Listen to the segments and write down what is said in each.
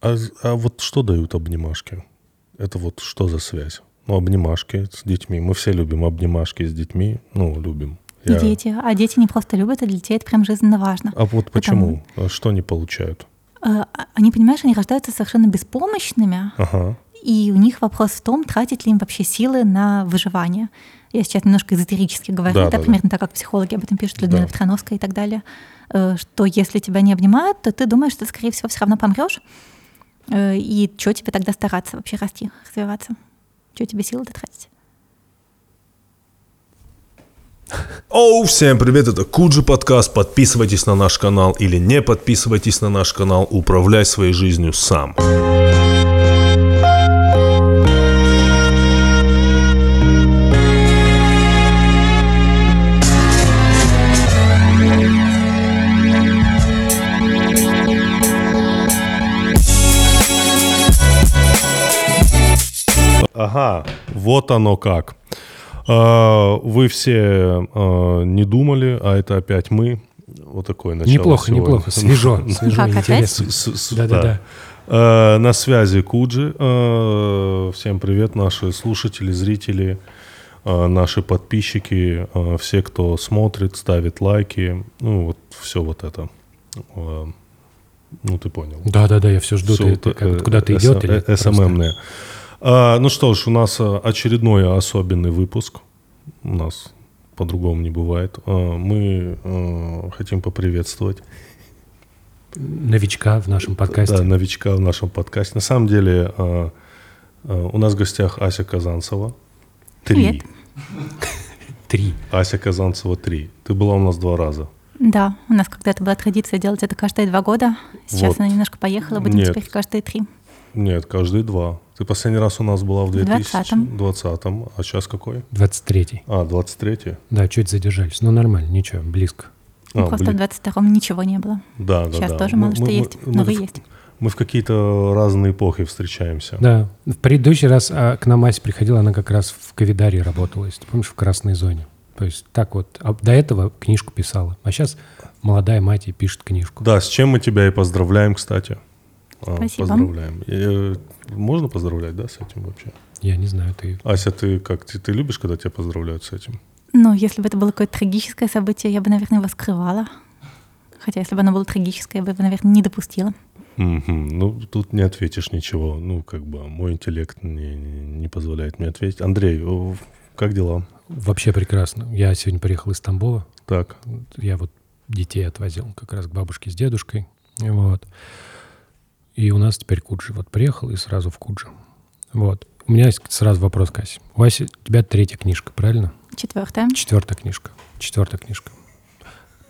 А, а вот что дают обнимашки? Это вот что за связь? Ну, обнимашки с детьми. Мы все любим обнимашки с детьми. Ну, любим. И Я... дети. А дети не просто любят, а для детей это прям жизненно важно. А вот почему? Потому... А что они получают? А, они, понимаешь, они рождаются совершенно беспомощными. Ага. И у них вопрос в том, тратить ли им вообще силы на выживание. Я сейчас немножко эзотерически говорю, да, да, да примерно да. так, как психологи об этом пишут, Людмила да. Петроновская и так далее, э, что если тебя не обнимают, то ты думаешь, что ты, скорее всего, все равно помрешь. Э, и что тебе тогда стараться вообще расти, развиваться? Что тебе силы-то тратить? Оу, всем привет, это Куджи подкаст. Подписывайтесь на наш канал или не подписывайтесь на наш канал. Управляй своей жизнью сам. Ага, вот оно как. А, вы все а, не думали, а это опять мы. Вот такое начало. Неплохо, сегодня. неплохо. Свежо, свежо, интересно. Да-да-да. А, на связи Куджи. Всем привет, наши слушатели, зрители, наши подписчики, все, кто смотрит, ставит лайки. Ну, вот все вот это. Ну, ты понял. Да-да-да, я все жду. Все, ты, ты, э, куда ты идет? СММные. А, ну что ж, у нас а, очередной особенный выпуск. У нас по-другому не бывает. А, мы хотим поприветствовать новичка в нашем подкасте. Да, новичка в нашем подкасте. На самом деле у нас в гостях Ася Казанцева. Три. Три. Ася Казанцева три. Ты была у нас два раза. Да, у нас когда-то была традиция делать это каждые два года. Сейчас вот. она немножко поехала, будем Нет. теперь каждые три. Нет, каждые два. Ты последний раз у нас была в 2020, а сейчас какой? 23 А, 23 Да, чуть задержались. Ну, нормально, ничего, близко. Ну, а, просто бли... в 22-м ничего не было. Да, да, Сейчас да. тоже мало мы, что мы, есть, мы, но вы есть. Мы в какие-то разные эпохи встречаемся. Да. В предыдущий раз а, к нам Ася приходила, она как раз в Ковидаре работала, если ты помнишь, в красной зоне. То есть так вот. А до этого книжку писала. А сейчас молодая мать и пишет книжку. Да, с чем мы тебя и поздравляем, кстати. А, Спасибо. Поздравляем. Э, можно поздравлять, да, с этим вообще? Я не знаю, ты... Ася, ты как? Ты, ты любишь, когда тебя поздравляют с этим? Ну, если бы это было какое-то трагическое событие, я бы, наверное, его скрывала. Хотя, если бы оно было трагическое, я бы его, наверное, не допустила. Mm-hmm. Ну, тут не ответишь ничего. Ну, как бы мой интеллект не, не позволяет мне ответить. Андрей, как дела? Вообще прекрасно. Я сегодня приехал из Тамбова. Так. Я вот детей отвозил как раз к бабушке с дедушкой. Вот. И у нас теперь Куджи. Вот приехал и сразу в Куджи. Вот. У меня есть сразу вопрос, Кася. У вас, у тебя третья книжка, правильно? Четвертая. Четвертая книжка. Четвертая книжка.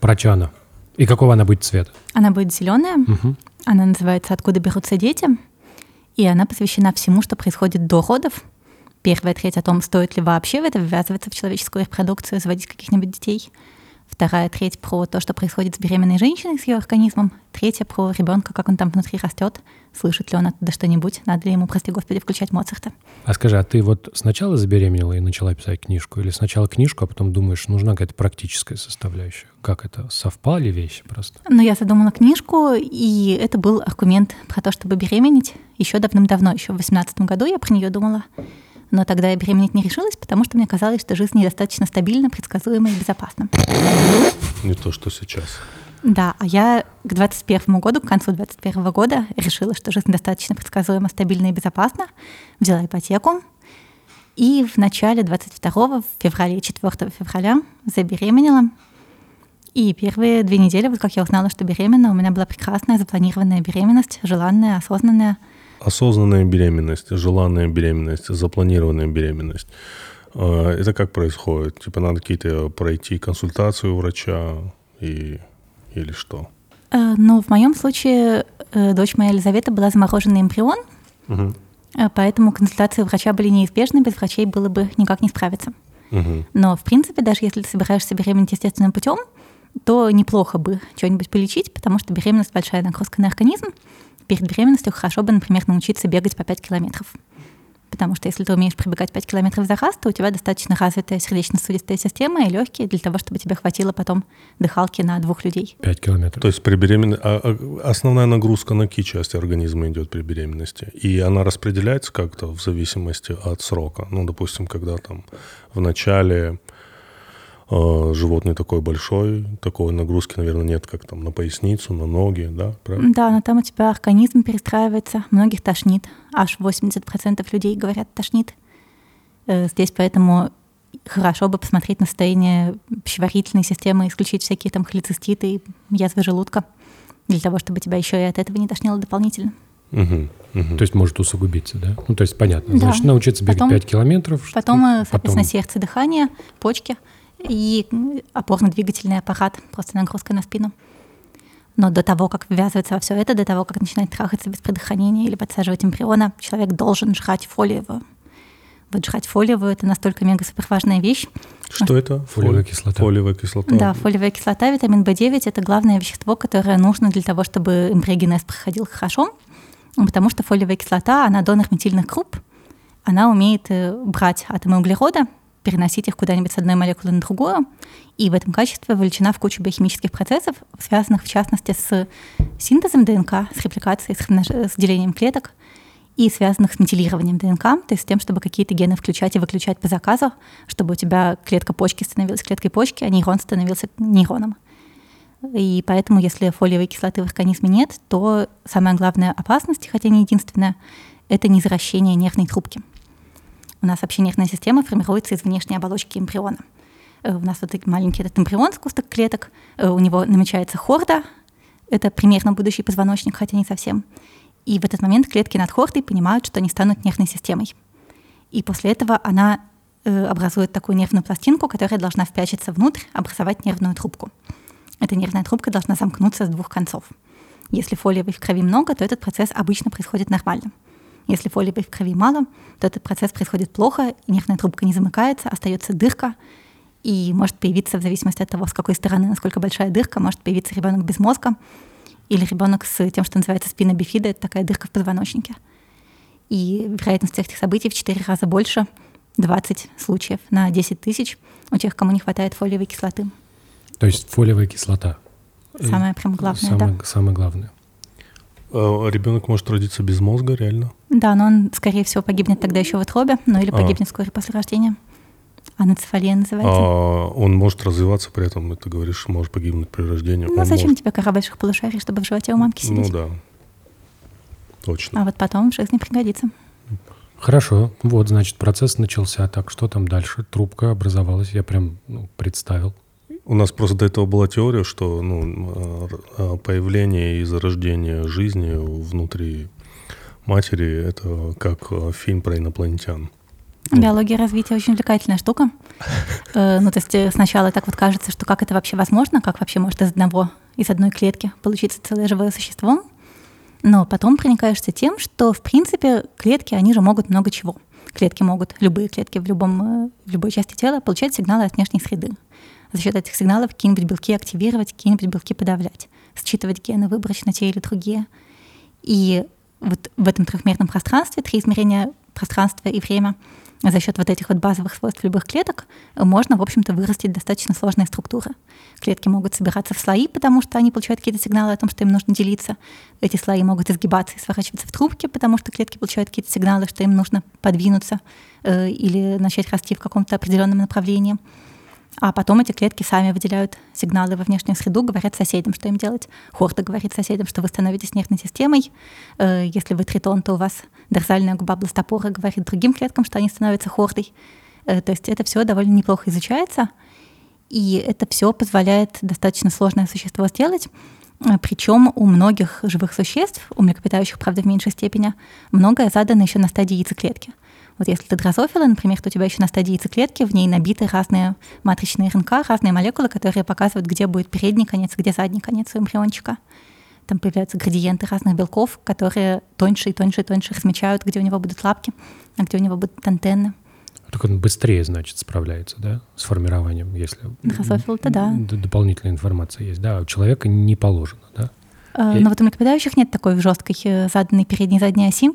Про что она? И какого она будет цвета? Она будет зеленая. Угу. Она называется «Откуда берутся дети?» И она посвящена всему, что происходит до родов. Первая треть о том, стоит ли вообще в это ввязываться в человеческую репродукцию, заводить каких-нибудь детей – Вторая треть про то, что происходит с беременной женщиной, с ее организмом. Третья про ребенка, как он там внутри растет. Слышит ли он оттуда что-нибудь? Надо ли ему, прости господи, включать Моцарта? А скажи, а ты вот сначала забеременела и начала писать книжку? Или сначала книжку, а потом думаешь, нужна какая-то практическая составляющая? Как это? Совпали вещи просто? Ну, я задумала книжку, и это был аргумент про то, чтобы беременеть. Еще давным-давно, еще в 2018 году я про нее думала. Но тогда я беременеть не решилась, потому что мне казалось, что жизнь недостаточно стабильна, предсказуема и безопасна. Не то, что сейчас. Да, а я к 21 году, к концу 21 года решила, что жизнь достаточно предсказуема, стабильна и безопасна. Взяла ипотеку. И в начале 22 в феврале, 4 февраля забеременела. И первые две недели, вот как я узнала, что беременна, у меня была прекрасная запланированная беременность, желанная, осознанная – осознанная беременность, желанная беременность, запланированная беременность. А, это как происходит? Типа надо какие-то пройти консультацию у врача и, или что? Э, ну, в моем случае э, дочь моя Елизавета была замороженный эмбрион, угу. поэтому консультации у врача были неизбежны, без врачей было бы никак не справиться. Угу. Но, в принципе, даже если ты собираешься беременеть естественным путем, то неплохо бы что-нибудь полечить, потому что беременность – большая нагрузка на организм, перед беременностью хорошо бы, например, научиться бегать по 5 километров. потому что если ты умеешь пробегать 5 километров за раз, то у тебя достаточно развитая сердечно-сосудистая система и легкие для того, чтобы тебе хватило потом дыхалки на двух людей. 5 километров. То есть при беременности... А, а, основная нагрузка на какие части организма идет при беременности? И она распределяется как-то в зависимости от срока? Ну, допустим, когда там в начале э, живот не такой большой, такой нагрузки, наверное, нет, как там на поясницу, на ноги, да? Правильно? Да, но там у тебя организм перестраивается, многих тошнит. Аж 80% людей говорят тошнит. Э, здесь поэтому хорошо бы посмотреть на состояние пищеварительной системы, исключить всякие там холециститы и язвы желудка, для того, чтобы тебя еще и от этого не тошнило дополнительно. Угу, угу. То есть может усугубиться, да? Ну, то есть понятно. Да. Значит, научиться бегать потом, 5 километров. Потом, э, соответственно, потом... сердце, дыхание, почки и опорно-двигательный аппарат, просто нагрузка на спину. Но до того, как ввязываться во все это, до того, как начинать трахаться без предохранения или подсаживать эмбриона, человек должен жрать фолиевую. Вот жрать фолиевую – это настолько мега-супер важная вещь. Что это? Фолиевая кислота. Фолиевая кислота. Да, фолиевая кислота, витамин В9 – это главное вещество, которое нужно для того, чтобы эмбриогенез проходил хорошо, потому что фолиевая кислота, она донор метильных групп, она умеет э, брать атомы углерода, переносить их куда-нибудь с одной молекулы на другую, и в этом качестве вовлечена в кучу биохимических процессов, связанных в частности с синтезом ДНК, с репликацией, с, делением клеток, и связанных с метилированием ДНК, то есть с тем, чтобы какие-то гены включать и выключать по заказу, чтобы у тебя клетка почки становилась клеткой почки, а нейрон становился нейроном. И поэтому, если фолиевой кислоты в организме нет, то самая главная опасность, хотя не единственная, это незаращение нервной трубки. У нас вообще нервная система формируется из внешней оболочки эмбриона. Э, у нас вот маленький этот эмбрион, сгусток клеток, э, у него намечается хорда, это примерно будущий позвоночник, хотя не совсем. И в этот момент клетки над хордой понимают, что они станут нервной системой. И после этого она э, образует такую нервную пластинку, которая должна впячиться внутрь, образовать нервную трубку. Эта нервная трубка должна замкнуться с двух концов. Если фолиевой в крови много, то этот процесс обычно происходит нормально. Если фолиевой в крови мало, то этот процесс происходит плохо, нервная трубка не замыкается, остается дырка, и может появиться, в зависимости от того, с какой стороны, насколько большая дырка, может появиться ребенок без мозга или ребенок с тем, что называется спина бифида, это такая дырка в позвоночнике. И вероятность этих событий в 4 раза больше, 20 случаев на 10 тысяч у тех, кому не хватает фолиевой кислоты. То есть фолиевая кислота? Самое прям главное, самое, да. Самое главное. А ребенок может родиться без мозга, реально? Да, но он, скорее всего, погибнет тогда еще в утробе, ну или а. погибнет а. вскоре после рождения. Анацефалия называется. А он может развиваться при этом, ты говоришь, может погибнуть при рождении. Ну, он зачем может... тебе кора больших полушарий, чтобы в животе у мамки ну сидеть? Ну да, точно. А вот потом в жизни пригодится. Хорошо, вот, значит, процесс начался. Так, что там дальше? Трубка образовалась, я прям ну, представил. У нас просто до этого была теория, что ну, а, появление и зарождение жизни внутри матери — это как а, фильм про инопланетян. Биология развития очень увлекательная штука. Э, ну, то есть э, сначала так вот кажется, что как это вообще возможно, как вообще может из одного, из одной клетки получиться целое живое существо. Но потом проникаешься тем, что, в принципе, клетки, они же могут много чего. Клетки могут, любые клетки в, любом, э, в любой части тела получать сигналы от внешней среды за счет этих сигналов какие-нибудь белки активировать, какие-нибудь белки подавлять, считывать гены, на те или другие. И вот в этом трехмерном пространстве, три измерения пространства и время, за счет вот этих вот базовых свойств любых клеток можно, в общем-то, вырастить достаточно сложные структуры. Клетки могут собираться в слои, потому что они получают какие-то сигналы о том, что им нужно делиться. Эти слои могут изгибаться и сворачиваться в трубки, потому что клетки получают какие-то сигналы, что им нужно подвинуться э, или начать расти в каком-то определенном направлении. А потом эти клетки сами выделяют сигналы во внешнюю среду, говорят соседям, что им делать. Хорда говорит соседям, что вы становитесь нервной системой. Э, если вы тритон, то у вас дорзальная губа бластопора говорит другим клеткам, что они становятся хордой. Э, то есть это все довольно неплохо изучается, и это все позволяет достаточно сложное существо сделать. Э, Причем у многих живых существ, у млекопитающих, правда, в меньшей степени, многое задано еще на стадии яйцеклетки. Вот если ты дрозофила, например, то у тебя еще на стадии яйцеклетки, в ней набиты разные матричные РНК, разные молекулы, которые показывают, где будет передний конец, где задний конец у эмбриончика. Там появляются градиенты разных белков, которые тоньше и тоньше и тоньше размечают, где у него будут лапки, а где у него будут антенны. Так он быстрее, значит, справляется, да, с формированием, если Дрозофил-то да. дополнительная информация есть. Да, у человека не положено, да? Э, но вот у млекопитающих нет такой жесткой э, заданной передней и задней оси.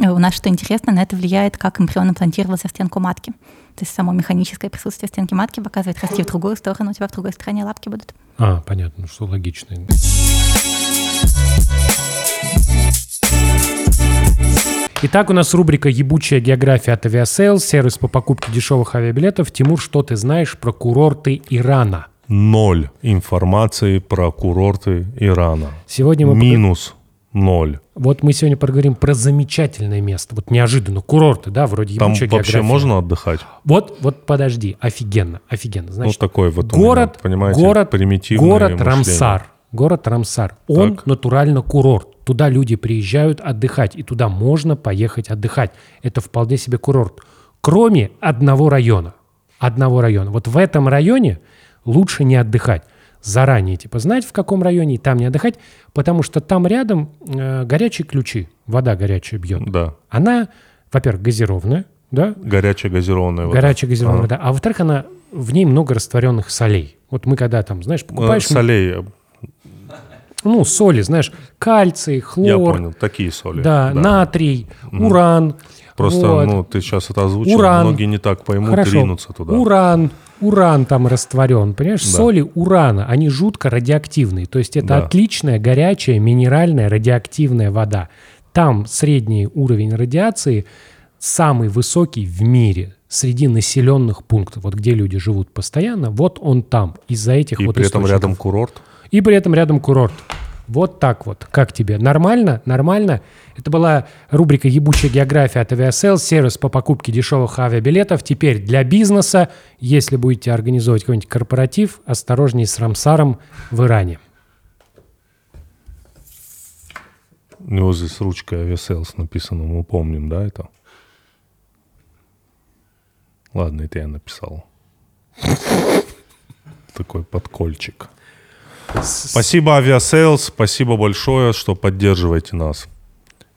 Э, у нас, что интересно, на это влияет, как эмбрион имплантировался в стенку матки. То есть само механическое присутствие в стенке матки показывает, расти в другую сторону, у тебя в другой стороне лапки будут. А, понятно, что логично. Итак, у нас рубрика «Ебучая география» от Aviasales, сервис по покупке дешевых авиабилетов. Тимур, что ты знаешь про курорты Ирана? Ноль информации про курорты Ирана. Сегодня мы... Минус ноль. Вот мы сегодня поговорим про замечательное место. Вот неожиданно. Курорты, да, вроде Там вообще география. можно отдыхать? Вот, вот подожди. Офигенно, офигенно. Значит, ну, такой вот город, меня, понимаете, город, примитивный город мышление. Рамсар. Город Рамсар. Он так. натурально курорт. Туда люди приезжают отдыхать, и туда можно поехать отдыхать. Это вполне себе курорт. Кроме одного района. Одного района. Вот в этом районе лучше не отдыхать. Заранее, типа, знать, в каком районе, и там не отдыхать, потому что там рядом э, горячие ключи, вода горячая бьет. Да. Она, во-первых, газированная, да? Горячая газированная вода. Горячая газированная вода. А во-вторых, она, в ней много растворенных солей. Вот мы когда там, знаешь, покупаешь... Э, солей, ну, соли, знаешь, кальций, хлор. Я понял, такие соли. Да, да. натрий, уран. Просто, вот. ну, ты сейчас это озвучил, уран. многие не так поймут, Хорошо. ринутся туда. Уран, уран там растворен, понимаешь? Да. Соли урана, они жутко радиоактивные. То есть это да. отличная, горячая, минеральная, радиоактивная вода. Там средний уровень радиации самый высокий в мире среди населенных пунктов, вот где люди живут постоянно, вот он там, из-за этих И вот при этом рядом курорт? И при этом рядом курорт. Вот так вот. Как тебе? Нормально? Нормально? Это была рубрика «Ебучая география» от Aviasales, сервис по покупке дешевых авиабилетов. Теперь для бизнеса, если будете организовывать какой-нибудь корпоратив, осторожнее с Рамсаром в Иране. У него здесь ручка Aviasales написано, мы помним, да, это? Ладно, это я написал. Такой подкольчик. Спасибо, Авиасейлс, спасибо большое, что поддерживаете нас.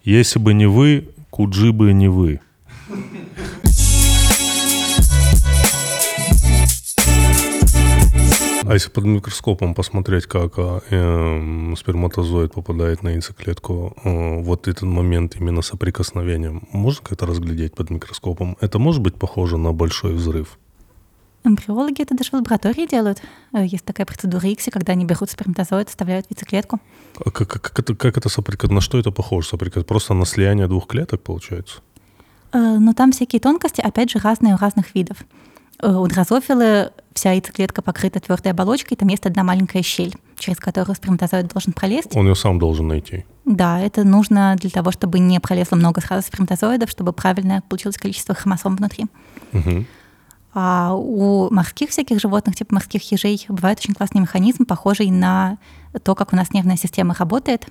Если бы не вы, Куджи бы не вы. А если под микроскопом посмотреть, как э, сперматозоид попадает на яйцеклетку, э, вот этот момент именно соприкосновения, можно как-то разглядеть под микроскопом? Это может быть похоже на большой взрыв? Эмбриологи это даже в лаборатории делают. Э, есть такая процедура ИКСИ, когда они берут сперматозоид, вставляют в яйцеклетку. А как, как, как, это, как это соприкос... На что это похоже? Соприкос... Просто на слияние двух клеток, получается? Э, ну, там всякие тонкости, опять же, разные у разных видов. Э, у дрозофилы вся яйцеклетка покрыта твердой оболочкой, там есть одна маленькая щель, через которую сперматозоид должен пролезть. Он ее сам должен найти. Да, это нужно для того, чтобы не пролезло много сразу сперматозоидов, чтобы правильно получилось количество хромосом внутри. Угу. А у морских всяких животных, типа морских ежей, бывает очень классный механизм, похожий на то, как у нас нервная система работает.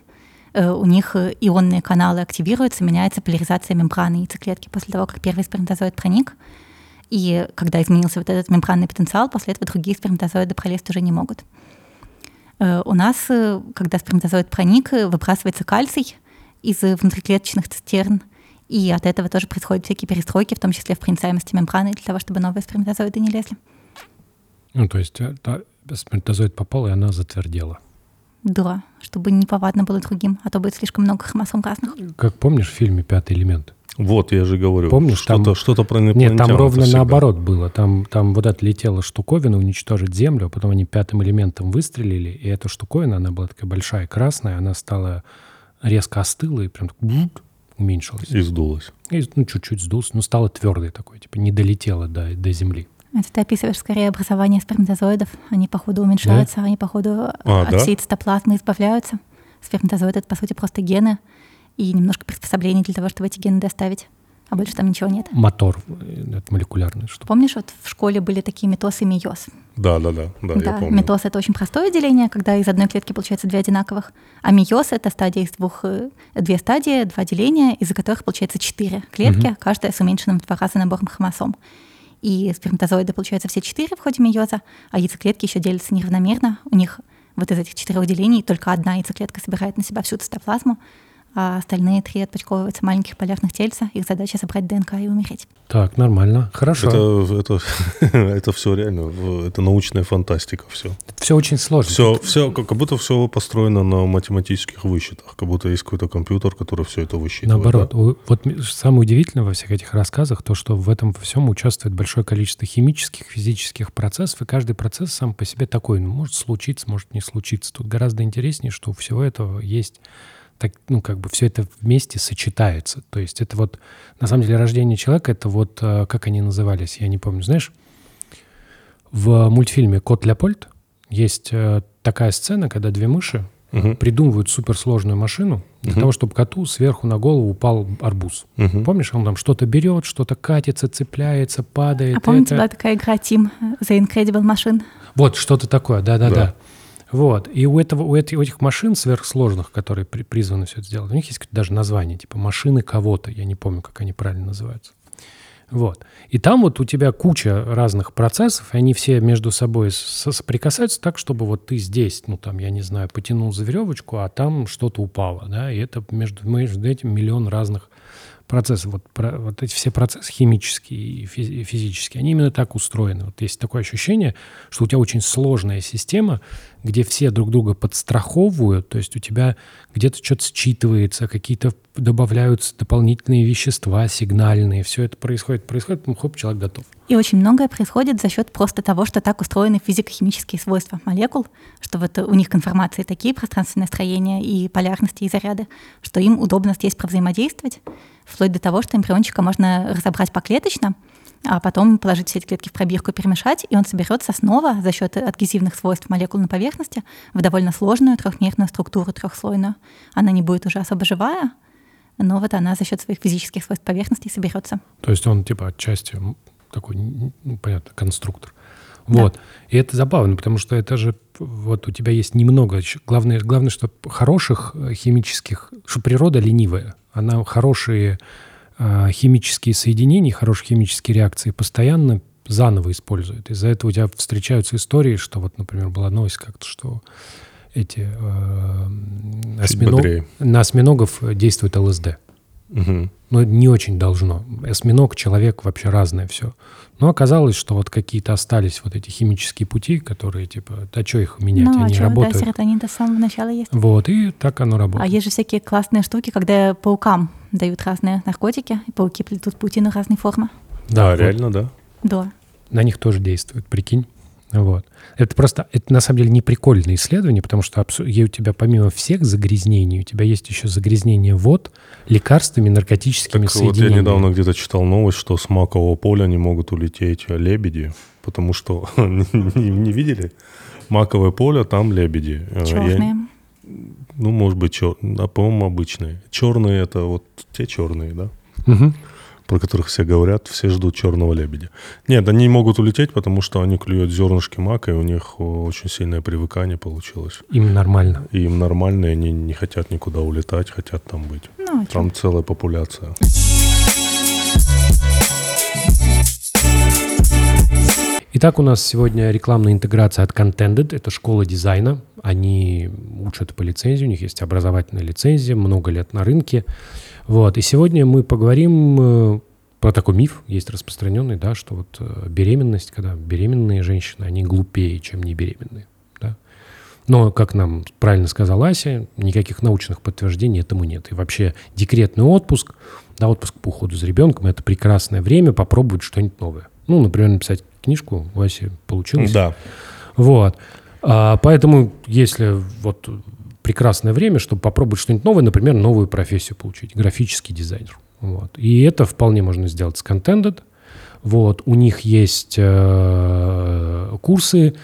Э, у них ионные каналы активируются, меняется поляризация мембраны яйцеклетки после того, как первый сперматозоид проник. И когда изменился вот этот мембранный потенциал, после этого другие сперматозоиды пролезть уже не могут. Э, у нас, э, когда сперматозоид проник, выбрасывается кальций из внутриклеточных цистерн, и от этого тоже происходят всякие перестройки, в том числе в проницаемости мембраны, для того, чтобы новые сперматозоиды не лезли. Ну, то есть та, сперматозоид попал, и она затвердела. Да, чтобы не повадно было другим, а то будет слишком много хромосом разных. Как помнишь в фильме «Пятый элемент»? Вот, я же говорю. Помнишь, что-то, там... что-то про Нет, там ровно всегда. наоборот было. Там, там вот летела штуковина уничтожить Землю, а потом они пятым элементом выстрелили, и эта штуковина, она была такая большая, красная, она стала резко остыла и прям так уменьшилась. И сдулась. И, ну, чуть-чуть сдулась, но стала твердой такой, типа не долетела до, до земли. Это ты описываешь скорее образование сперматозоидов. Они, походу, уменьшаются, да? они, походу, а, от да? всей цитоплазмы избавляются. Сперматозоид — это, по сути, просто гены и немножко приспособлений для того, чтобы эти гены доставить а больше там ничего нет. Мотор, э, это молекулярный. Что... Помнишь, вот в школе были такие метоз и мейоз? Да, да, да, да, да я помню. Метоз — это очень простое деление, когда из одной клетки получается две одинаковых, а мейоз — это стадия из двух, э, две стадии, два деления, из-за которых получается четыре клетки, угу. каждая с уменьшенным в два раза набором хромосом. И сперматозоиды получаются все четыре в ходе мейоза, а яйцеклетки еще делятся неравномерно. У них вот из этих четырех делений только одна яйцеклетка собирает на себя всю цитоплазму, а остальные три отпочковываются маленьких полярных тельца. Их задача собрать ДНК и умереть. Так, нормально, хорошо. Это, это, это все реально, это научная фантастика все. Все очень сложно. Все, все, как будто все построено на математических высчетах, как будто есть какой-то компьютер, который все это высчитывает. Наоборот, да? вот самое удивительное во всех этих рассказах то, что в этом всем участвует большое количество химических, физических процессов, и каждый процесс сам по себе такой, ну, может случиться, может не случиться. Тут гораздо интереснее, что у всего этого есть так, ну, как бы все это вместе сочетается. То есть это вот, на самом деле, рождение человека, это вот, э, как они назывались, я не помню, знаешь, в мультфильме «Кот Леопольд» есть э, такая сцена, когда две мыши угу. придумывают суперсложную машину для угу. того, чтобы коту сверху на голову упал арбуз. Угу. Помнишь, он там что-то берет, что-то катится, цепляется, падает. А помните, это... была такая игра Team The Incredible Machine? Вот, что-то такое, да-да-да. Вот. И у, этого, у, этих, у этих машин сверхсложных, которые при, призваны все это сделать, у них есть даже название, типа машины кого-то. Я не помню, как они правильно называются. Вот. И там вот у тебя куча разных процессов, и они все между собой соприкасаются так, чтобы вот ты здесь, ну там, я не знаю, потянул за веревочку, а там что-то упало, да, и это между, между этим миллион разных процессы, вот, про, вот эти все процессы химические и физические, они именно так устроены. Вот есть такое ощущение, что у тебя очень сложная система, где все друг друга подстраховывают, то есть у тебя где-то что-то считывается, какие-то добавляются дополнительные вещества сигнальные, все это происходит, происходит, ну, хоп, человек готов. И очень многое происходит за счет просто того, что так устроены физико-химические свойства молекул, что вот у них конформации такие пространственные строения и полярности и заряды, что им удобно здесь провзаимодействовать, вплоть до того, что эмбриончика можно разобрать поклеточно, а потом положить все эти клетки в пробирку, перемешать, и он соберется снова за счет адгезивных свойств молекул на поверхности в довольно сложную трехмерную структуру трехслойную. Она не будет уже особо живая, но вот она за счет своих физических свойств поверхности соберется. То есть он типа отчасти такой, ну, понятно, конструктор. Вот. Да. И это забавно, потому что это же вот у тебя есть немного. Главное, главное, что хороших э, химических, что природа ленивая. Она хорошие химические соединения, хорошие химические реакции постоянно заново использует. Из-за этого у тебя встречаются истории, что вот, например, была новость как-то, что эти э, осьминог, на осьминогов действует ЛСД. Угу. Но не очень должно. Осьминог, человек вообще разное все. Но оказалось, что вот какие-то остались вот эти химические пути, которые типа, да что их менять, ну, они а что, работают. Да, серотонин до самого начала есть. Вот, и так оно работает. А есть же всякие классные штуки, когда паукам дают разные наркотики, и пауки плетут паутину разной формы. Да, вот. реально, да. Да. На них тоже действует, прикинь. Вот. Это просто, это на самом деле не прикольное исследование, потому что у тебя помимо всех загрязнений, у тебя есть еще загрязнение вод лекарствами, наркотическими так соединениями. Вот я недавно где-то читал новость, что с макового поля не могут улететь лебеди, потому что не, видели? Маковое поле, там лебеди. Э, Черные. Я, ну, может быть, чер... а, по-моему, обычные. Черные это вот те черные, да? Угу про которых все говорят, все ждут черного лебедя. Нет, они могут улететь, потому что они клюют зернышки мака, и у них очень сильное привыкание получилось. Им нормально. И им нормально, и они не хотят никуда улетать, хотят там быть. Ну, а там целая популяция. Итак, у нас сегодня рекламная интеграция от Contended. Это школа дизайна. Они учат по лицензии, у них есть образовательная лицензия, много лет на рынке. Вот. И сегодня мы поговорим э, про такой миф, есть распространенный, да, что вот э, беременность, когда беременные женщины, они глупее, чем не беременные. Да? Но, как нам правильно сказала Ася, никаких научных подтверждений этому нет. И вообще декретный отпуск, да, отпуск по уходу за ребенком, это прекрасное время попробовать что-нибудь новое. Ну, например, написать книжку у Аси получилось. Да. Вот. А, поэтому, если вот прекрасное время, чтобы попробовать что-нибудь новое, например, новую профессию получить, графический дизайнер. Вот. И это вполне можно сделать с Contended. Вот. У них есть э, курсы,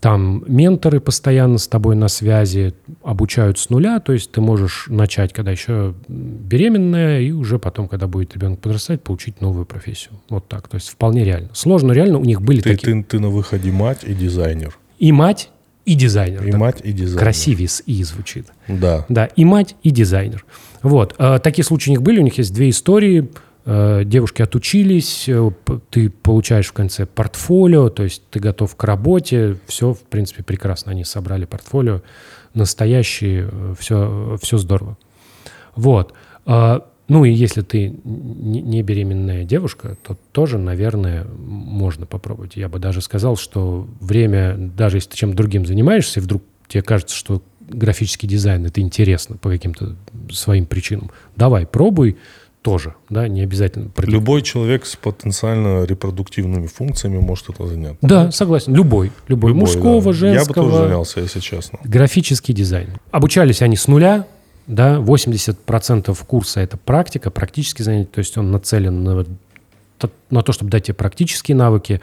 там менторы постоянно с тобой на связи, обучают с нуля, то есть ты можешь начать, когда еще беременная, и уже потом, когда будет ребенок подрастать, получить новую профессию. Вот так. То есть вполне реально. Сложно, реально. У них были ты, такие... Ты, ты на выходе мать и дизайнер. И мать, и дизайнер. И мать, и дизайнер. Красивее с «и» звучит. Да. Да, и мать, и дизайнер. Вот. А, такие случаи у них были. У них есть две истории. А, девушки отучились, э, ты получаешь в конце портфолио, то есть ты готов к работе. Все, в принципе, прекрасно. Они собрали портфолио. Настоящие, все, все здорово. Вот. А, ну и если ты не беременная девушка, то тоже, наверное, можно попробовать. Я бы даже сказал, что время, даже если ты чем другим занимаешься, и вдруг тебе кажется, что графический дизайн это интересно по каким-то своим причинам, давай, пробуй тоже, да, не обязательно. Любой человек с потенциально репродуктивными функциями может это занять. Да, согласен, любой, любой, любой мужского, да. женского. Я бы тоже занялся, если честно. Графический дизайн. Обучались они с нуля, да, 80% курса это практика, практически занятие, то есть он нацелен на, на то, чтобы дать тебе практические навыки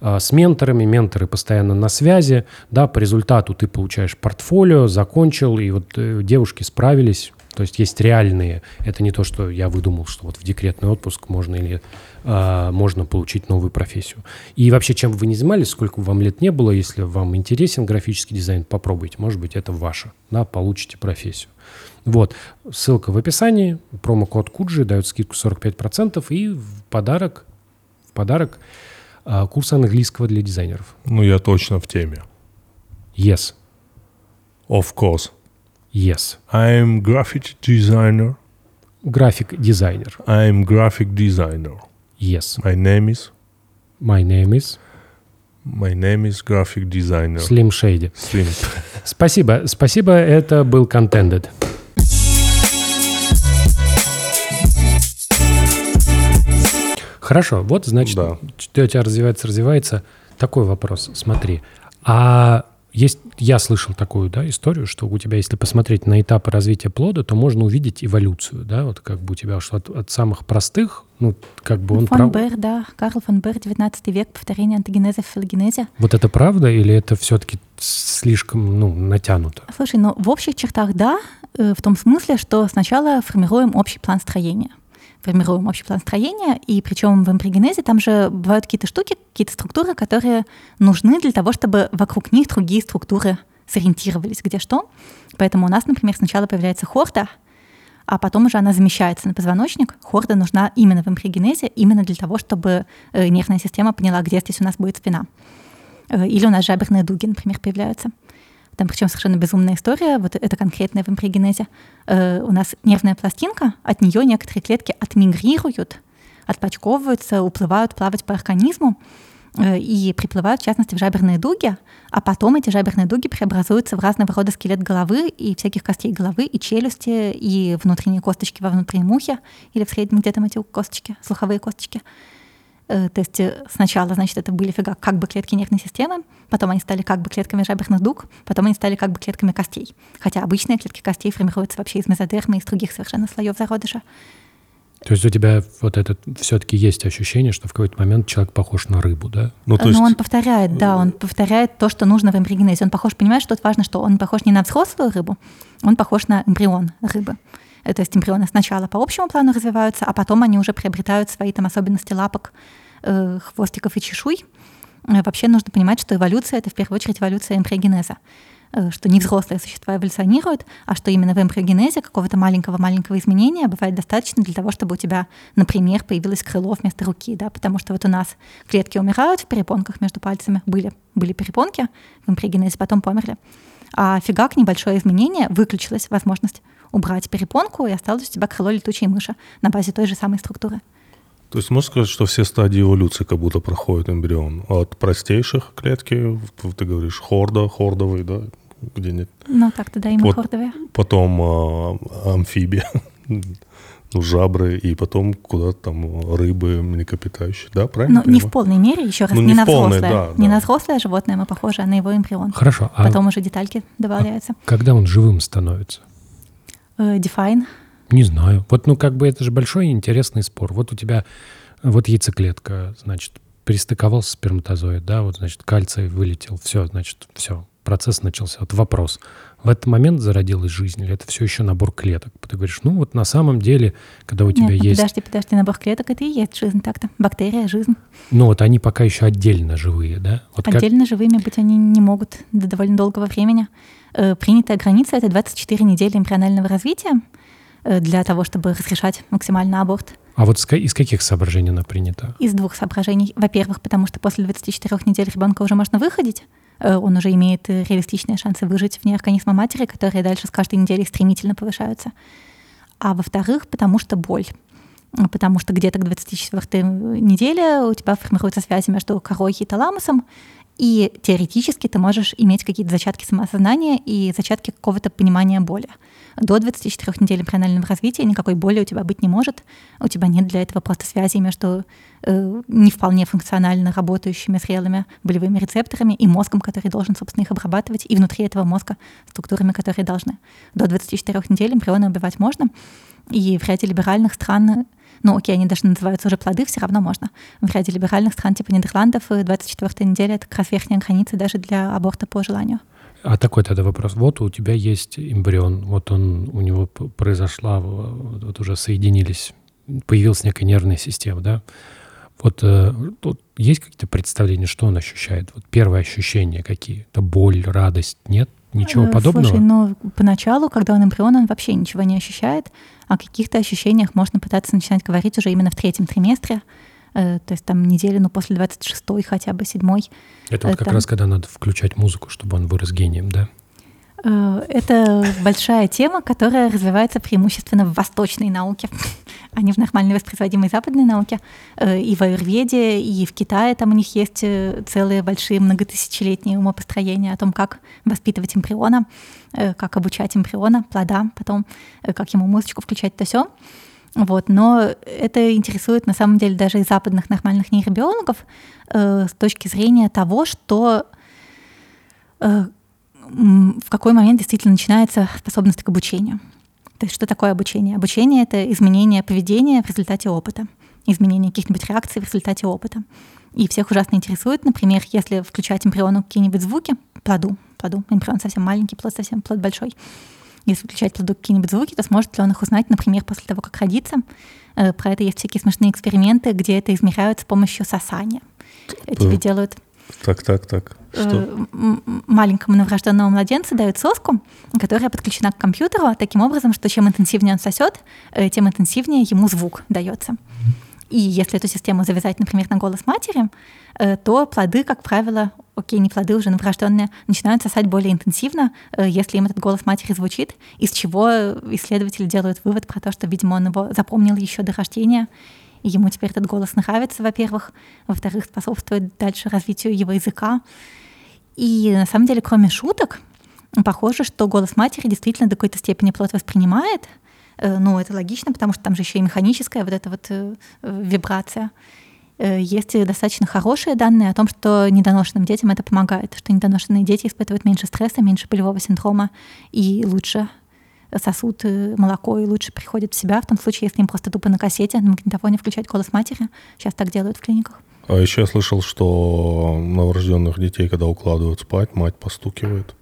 э, с менторами, менторы постоянно на связи, да, по результату ты получаешь портфолио, закончил, и вот э, девушки справились, то есть есть реальные, это не то, что я выдумал, что вот в декретный отпуск можно или э, можно получить новую профессию. И вообще, чем вы не занимались, сколько вам лет не было, если вам интересен графический дизайн, попробуйте, может быть, это ваше, да, получите профессию. Вот, ссылка в описании, промокод Куджи дает скидку 45% и в подарок, в подарок э, курс английского для дизайнеров. Ну, я точно в теме. Yes. Of course. Yes. I'm graphic designer. Graphic designer. I'm graphic designer. Yes. My name is. My name is. My name is graphic designer. Slim Shady. Slim. Спасибо. Спасибо. Это был Contended. Хорошо, вот, значит, да. у тебя развивается, развивается. Такой вопрос, смотри. А есть, я слышал такую да, историю, что у тебя, если посмотреть на этапы развития плода, то можно увидеть эволюцию, да, вот как бы у тебя что от, от самых простых, ну, как бы он... Фон прав... Бер, да, Карл фон Бер, 19 век, повторение антогенеза в филогенезе. Вот это правда или это все-таки слишком, ну, натянуто? Слушай, ну, в общих чертах да, э, в том смысле, что сначала формируем общий план строения формируем общий план строения, и причем в эмбриогенезе там же бывают какие-то штуки, какие-то структуры, которые нужны для того, чтобы вокруг них другие структуры сориентировались, где что. Поэтому у нас, например, сначала появляется хорда, а потом уже она замещается на позвоночник. Хорда нужна именно в эмбриогенезе, именно для того, чтобы э, нервная система поняла, где здесь у нас будет спина. Э, или у нас жаберные дуги, например, появляются. Там причем совершенно безумная история, вот это конкретная в эмбриогенезе. Э, у нас нервная пластинка, от нее некоторые клетки отмигрируют, отпочковываются, уплывают плавать по организму э, и приплывают, в частности, в жаберные дуги, а потом эти жаберные дуги преобразуются в разного рода скелет головы и всяких костей головы, и челюсти, и внутренние косточки во внутреннем ухе, или в среднем где-то эти косточки, слуховые косточки. Э, то есть э, сначала, значит, это были фига как бы клетки нервной системы, потом они стали как бы клетками жаберных дуг, потом они стали как бы клетками костей. Хотя обычные клетки костей формируются вообще из мезодермы, из других совершенно слоев зародыша. То есть у тебя вот это все-таки есть ощущение, что в какой-то момент человек похож на рыбу, да? Ну, то ну, есть... Но он повторяет, да, он повторяет то, что нужно в эмбриогенезе. Он похож, понимаешь, что тут важно, что он похож не на взрослую рыбу, он похож на эмбрион рыбы. Э, то есть эмбрионы сначала по общему плану развиваются, а потом они уже приобретают свои там особенности лапок, Э, хвостиков и чешуй, э, вообще нужно понимать, что эволюция — это в первую очередь эволюция эмбриогенеза. Что не взрослые существа эволюционируют, а что именно в эмбриогенезе какого-то маленького-маленького изменения бывает достаточно для того, чтобы у тебя, например, появилось крыло вместо руки, да, потому что вот у нас клетки умирают в перепонках между пальцами, были, были перепонки в эмбриогенезе, потом померли, а фигак небольшое изменение, выключилась возможность убрать перепонку, и осталось у тебя крыло летучей мыши на базе той же самой структуры. То есть можно сказать, что все стадии эволюции как будто проходит эмбрион? От простейших клетки, ты говоришь, хорда, хордовый, да, где нет? Ну так тогда и мы вот, хордовые. Потом а, амфибия, ну, жабры, и потом куда-то там рыбы млекопитающие, да, правильно? Ну, не в полной мере, еще раз, ну, не, не на полной, взрослое. Да, не да. на взрослое животное мы похожи, а на его эмбрион. Хорошо. Потом а, уже детальки добавляются. А когда он живым становится? Uh, define. Не знаю. Вот, ну, как бы это же большой интересный спор. Вот у тебя вот яйцеклетка, значит, перестыковался сперматозоид, да, вот, значит, кальций вылетел, все, значит, все, процесс начался. Вот вопрос. В этот момент зародилась жизнь или это все еще набор клеток? Ты говоришь, ну вот на самом деле, когда у тебя Нет, есть... подожди, подожди, набор клеток — это и есть жизнь так-то. Бактерия — жизнь. Ну вот они пока еще отдельно живые, да? Вот отдельно как... живыми быть они не могут до довольно долгого времени. Э, принятая граница — это 24 недели эмбрионального развития. Э, для того, чтобы разрешать максимально аборт. А вот из каких соображений она принята? Из двух соображений. Во-первых, потому что после 24 недель ребенка уже можно выходить, э, он уже имеет реалистичные шансы выжить вне организма матери, которые дальше с каждой неделей стремительно повышаются. а во-вторых, потому что боль потому что где-то к 24 неделе у тебя формируются связи между корой и таламусом, и теоретически ты можешь иметь какие-то зачатки самосознания и зачатки какого-то понимания боли. До 24 недель эмбрионального развития никакой боли у тебя быть не может. У тебя нет для этого просто связи между э, не вполне функционально работающими зрелыми болевыми рецепторами и мозгом, который должен, собственно, их обрабатывать, и внутри этого мозга структурами, которые должны. До 24 недель эмбрионы убивать можно. И в ряде либеральных стран ну, окей, они даже называются уже плоды, все равно можно. В ряде либеральных стран типа Нидерландов 24 э, неделя — это как раз верхняя граница даже для аборта по желанию. А такой тогда вопрос. Вот у тебя есть эмбрион, вот он, у него произошла, вот уже соединились, появилась некая нервная система, да? Вот э, тут есть какие-то представления, что он ощущает? Вот первые ощущения какие? Это боль, радость? Нет? Ничего э, подобного? Слушай, ну, поначалу, когда он эмбрион, он вообще ничего не ощущает. О каких-то ощущениях можно пытаться начинать говорить уже именно в третьем триместре, э, то есть там неделю, ну, после 26-й хотя бы, 7 Это вот как там... раз когда надо включать музыку, чтобы он вырос гением, да? Э, это большая тема, которая развивается преимущественно в восточной науке, а не в нормальной воспроизводимой западной науке. Э, и в Аюрведе, и в Китае там у них есть э, целые большие многотысячелетние умопостроения о том, как воспитывать эмбриона, как обучать эмбриона, плода, потом как ему музычку включать, то все. Вот, но это интересует на самом деле даже и западных нормальных нейробиологов э, с точки зрения того, что в какой момент действительно начинается способность к обучению. То есть что такое обучение? Обучение — это изменение поведения в результате опыта, изменение каких-нибудь реакций в результате опыта. И всех ужасно интересует, например, если включать эмбриону какие-нибудь звуки, плоду, плоду, эмбрион совсем маленький, плод совсем плод большой, если включать плоду какие-нибудь звуки, то сможет ли он их узнать, например, после того, как родится. Э, про это есть всякие смешные эксперименты, где это измеряют с помощью сосания. Тебе делают так, так, так. Что? Э, маленькому новорожденному младенцу дают соску, которая подключена к компьютеру таким образом, что чем интенсивнее он сосет, э, тем интенсивнее ему звук дается. И если эту систему завязать, например, на голос матери, э, то плоды, как правило, окей, не плоды уже новорожденные, начинают сосать более интенсивно, если им этот голос матери звучит, из чего исследователи делают вывод про то, что, видимо, он его запомнил еще до рождения, ему теперь этот голос нравится, во-первых, во-вторых, способствует дальше развитию его языка. И на самом деле, кроме шуток, похоже, что голос матери действительно до какой-то степени плод воспринимает. Э, ну, это логично, потому что там же еще и механическая вот эта вот э, вибрация. Э, есть достаточно хорошие данные о том, что недоношенным детям это помогает, что недоношенные дети испытывают меньше стресса, меньше болевого синдрома и лучше сосут молоко и лучше приходят в себя, в том случае, если им просто тупо на кассете, на магнитофоне включать голос матери. Сейчас так делают в клиниках. А еще я слышал, что новорожденных детей, когда укладывают спать, мать постукивает.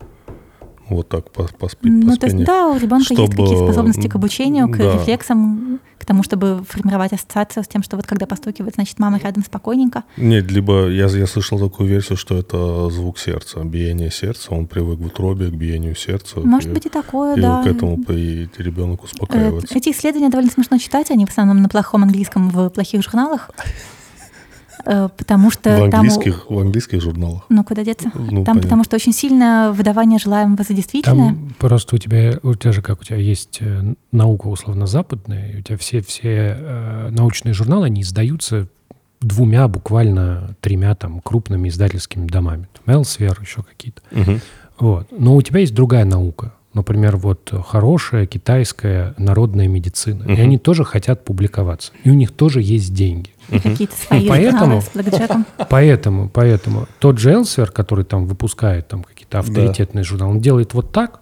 Вот так поспить, Ну, по то есть, да, у ребенка чтобы... есть какие-то способности к обучению, к да. рефлексам, к тому, чтобы формировать ассоциацию с тем, что вот когда постукивает, значит, мама рядом спокойненько. Нет, либо я, я слышал такую версию, что это звук сердца, биение сердца, он привык в утробе к биению сердца. Может и, быть и такое, и да. И к этому и ребенок успокаивается. Эти исследования довольно смешно читать, они в основном на плохом английском в плохих журналах. Э, потому что в английских, там... В английских журналах. Ну, куда деться? Ну, там понятно. потому что очень сильно выдавание желаемого за действительное. Там просто у тебя, у тебя же как, у тебя есть э, наука условно западная, у тебя все, все э, научные журналы, они издаются двумя, буквально тремя там крупными издательскими домами. Там Elsewhere, еще какие-то. Угу. Вот. Но у тебя есть другая наука. Например, вот хорошая китайская народная медицина. Угу. И они тоже хотят публиковаться. И у них тоже есть деньги. И какие-то свои поэтому, поэтому, поэтому тот же Элсвер, который там выпускает там какие-то авторитетные да. журналы, он делает вот так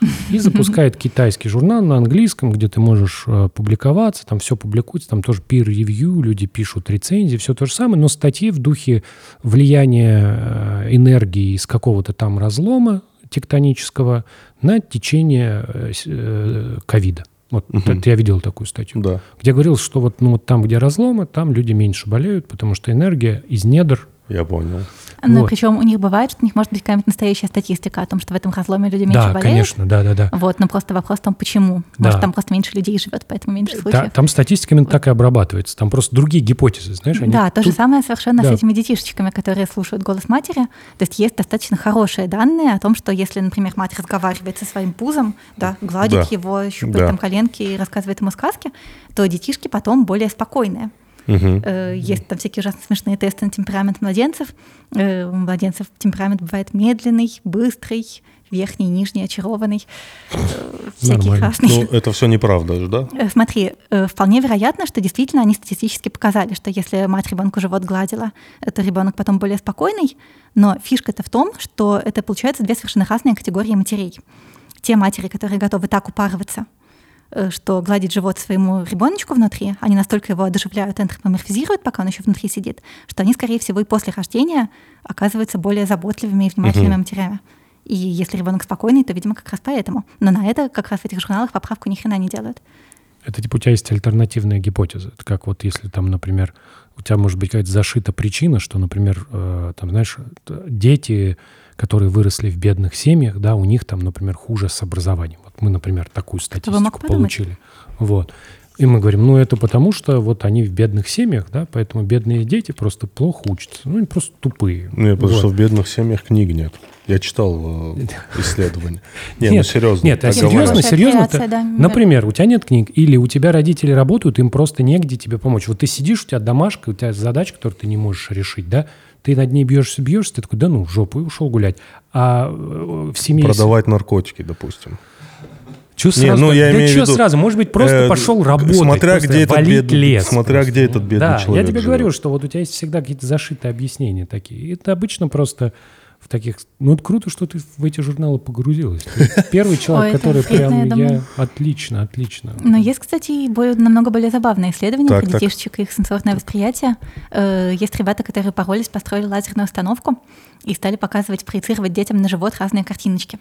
и запускает китайский журнал на английском, где ты можешь э, публиковаться, там все публикуется, там тоже peer-review, люди пишут рецензии, все то же самое, но статьи в духе влияния э, энергии из какого-то там разлома тектонического на течение э, ковида. Вот угу. я видел такую статью, да. где говорилось, что вот, ну, вот там, где разломы, там люди меньше болеют, потому что энергия из недр Я понял. Ну, вот. причем у них бывает, что у них может быть какая-нибудь настоящая статистика о том, что в этом разломе люди меньше да, болеют. конечно, да, да, да. Вот, но просто вопрос в том, почему. Да. Может, там просто меньше людей живет, поэтому меньше случаев. Да, там статистика именно вот. так и обрабатывается. Там просто другие гипотезы, знаешь? Они да, то тут... же самое совершенно да. с этими детишечками, которые слушают голос матери. То есть есть достаточно хорошие данные о том, что если, например, мать разговаривает со своим пузом, да, гладит да. его, щупает да. там коленки и рассказывает ему сказки, то детишки потом более спокойные. Угу. Есть там всякие ужасно смешные тесты на темперамент младенцев. Э, у младенцев темперамент бывает медленный, быстрый, верхний, нижний, очарованный, э, всякие разные. Ну, это все неправда, да? Смотри, вполне вероятно, что действительно они статистически показали, что если мать ребенку живот гладила, то ребенок потом более спокойный, но фишка-то в том, что это получается две совершенно разные категории матерей. Те матери, которые готовы так упарываться – что гладить живот своему ребеночку внутри, они настолько его одушевляют, антропоморфизируют, пока он еще внутри сидит, что они, скорее всего, и после рождения оказываются более заботливыми и внимательными угу. матерями. И если ребенок спокойный, то, видимо, как раз поэтому. Но на это как раз в этих журналах поправку ни хрена не делают. Это типа у тебя есть альтернативная гипотеза. Это как вот если там, например, у тебя может быть какая-то зашита причина, что, например, э, там, знаешь, дети, которые выросли в бедных семьях, да, у них там, например, хуже с образованием. Мы, например, такую статистику получили. Вот. И мы говорим, ну это потому, что вот они в бедных семьях, да, поэтому бедные дети просто плохо учатся. Ну, они просто тупые. Нет, потому вот. что в бедных семьях книг нет. Я читал э, исследования. Нет, ну серьезно. Нет, а серьезно, серьезно. Например, у тебя нет книг, или у тебя родители работают, им просто негде тебе помочь. Вот ты сидишь, у тебя домашка, у тебя задача, которую ты не можешь решить, да, ты над ней бьешься, бьешься, ты такой, да ну, в жопу, и ушел гулять. А э, в семье... Продавать наркотики, допустим. Че сразу? ну, я да имею что виду, сразу? Может быть, просто э, пошел работать, смотря где этот бед... лес. Смотря просто. где этот бедный да, человек я тебе живет. говорю, что вот у тебя есть всегда какие-то зашитые объяснения такие. Это обычно просто в таких... Ну, это круто, что ты в эти журналы погрузилась. первый человек, который прям... Я... Отлично, отлично. Но есть, кстати, намного более забавные исследования про детишечек и их сенсорное восприятие. Э, есть ребята, которые поролись, построили лазерную установку и стали показывать, проецировать детям на живот разные картиночки.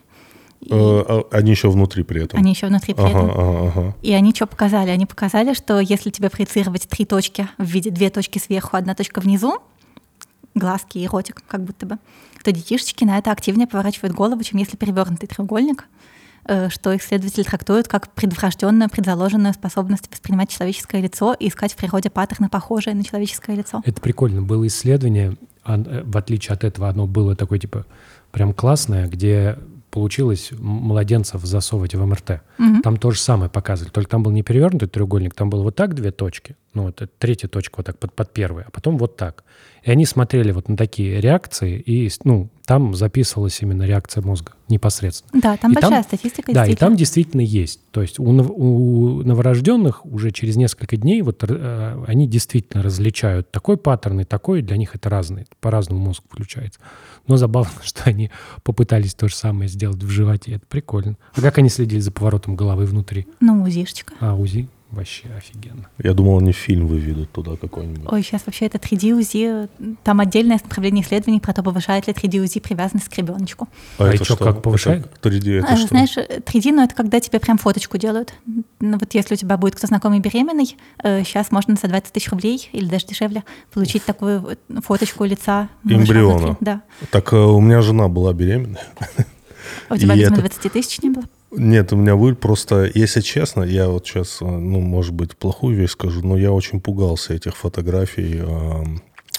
И... Э, а, они еще внутри при этом. Они еще внутри при ага, этом. Ага, ага. И они что показали? Они показали, что если тебе проецировать три точки в виде две точки сверху, одна точка внизу, глазки и ротик, как будто бы, то детишечки на это активнее поворачивают голову, чем если перевернутый треугольник, э, что исследователи трактуют как предврожденную, предзаложенную способность воспринимать человеческое лицо и искать в природе паттерны, похожие на человеческое лицо. Это прикольно. Было исследование, э, в отличие от этого, оно было такое, типа, прям классное, где получилось младенцев засовывать в МРТ. Угу. Там то же самое показывали, только там был не перевернутый треугольник, там было вот так две точки, ну вот третья точка вот так под, под первой, а потом вот так. И они смотрели вот на такие реакции, и ну, там записывалась именно реакция мозга непосредственно. Да, там и большая там, статистика. Да, и там действительно есть. То есть у, у новорожденных уже через несколько дней вот э, они действительно различают такой паттерн и такой, для них это разный, по-разному мозг включается. Но забавно, что они попытались то же самое сделать в животе. Это прикольно. А как они следили за поворотом головы внутри? Ну, УЗИшечка. А, УЗИ. Вообще офигенно. Я думал, они фильм выведут туда какой-нибудь. Ой, сейчас вообще это 3D УЗИ, там отдельное направление исследований про то, повышает ли 3D УЗИ привязанность к ребеночку. А, а это что, как повышает? Это 3D это а, что? Знаешь, 3D, ну это когда тебе прям фоточку делают. Ну вот если у тебя будет кто знакомый беременный, э, сейчас можно за 20 тысяч рублей или даже дешевле получить такую фоточку лица. Эмбриона. Да. Так э, у меня жена была беременная. А у тебя, видимо, это... 20 тысяч не было? Нет, у меня вы просто, если честно, я вот сейчас, э, ну, может быть, плохую вещь скажу, но я очень пугался этих фотографий э,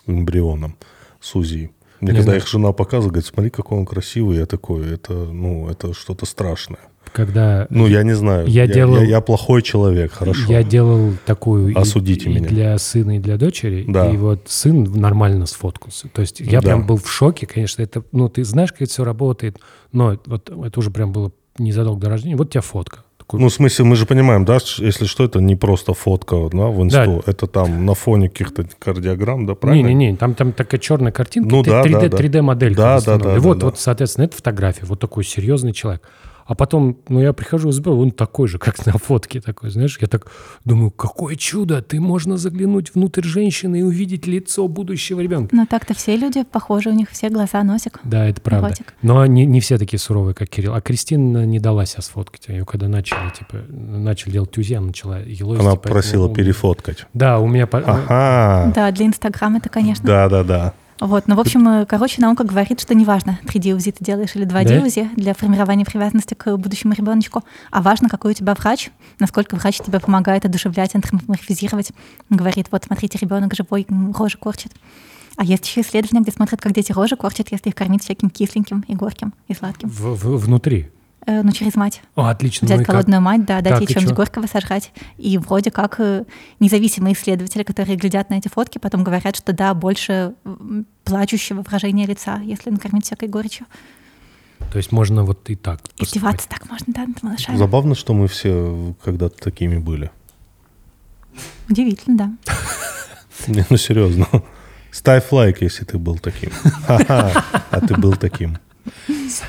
эмбрионом с УЗИ. Мне не когда знаю. их жена показывает, говорит, смотри, какой он красивый, я такой, это, ну, это что-то страшное. Когда... Ну, я не знаю. Я, я, делал, я, я плохой человек, хорошо. Я делал такую Осудите и, меня. и для сына, и для дочери. Да. И вот сын нормально сфоткался. То есть я да. прям был в шоке, конечно. Это, ну, ты знаешь, как это все работает, но вот это уже прям было незадолго до рождения, вот у тебя фотка. Такой... Ну, в смысле, мы же понимаем, да, если что, это не просто фотка да, в инсту, да. это там на фоне каких-то кардиограмм, да, правильно? Не-не-не, там, там такая черная картинка, ну, да, 3D, да, 3D-моделька. Да, да, да, и вот, да, вот, соответственно, это фотография, вот такой серьезный человек. А потом, ну, я прихожу в Сбер, он такой же, как на фотке такой, знаешь. Я так думаю, какое чудо, ты можно заглянуть внутрь женщины и увидеть лицо будущего ребенка. Но так-то все люди похожи, у них все глаза, носик. Да, это правда. Ротик. Но не, не все такие суровые, как Кирилл. А Кристина не дала себя сфоткать. Ее когда начали, типа, начали делать УЗИ, она начала елозить. Она просила поэтому... перефоткать. Да, у меня... Ага. Да, для Инстаграма это, конечно. Да, да, да. Вот, ну, в общем, э, короче, наука говорит, что неважно, 3D УЗИ ты делаешь или 2D да? УЗИ для формирования привязанности к будущему ребеночку, а важно, какой у тебя врач, насколько врач тебе помогает одушевлять, антропоморфизировать. Говорит, вот, смотрите, ребенок живой, рожи корчит. А есть еще исследования, где смотрят, как дети рожи корчат, если их кормить всяким кисленьким и горьким, и сладким. В, в, внутри? Э, ну, через мать. О, отлично. Взять ну, холодную как? мать, да, дать ей чем-нибудь горького сожрать. И вроде как э, независимые исследователи, которые глядят на эти фотки, потом говорят, что да, больше плачущего выражения лица, если накормить всякой горечью. То есть можно вот и так. Издеваться так можно, да, над малышами. Забавно, что мы все когда-то такими были. Удивительно, да. Не, ну серьезно. Ставь лайк, если ты был таким. А ты был таким.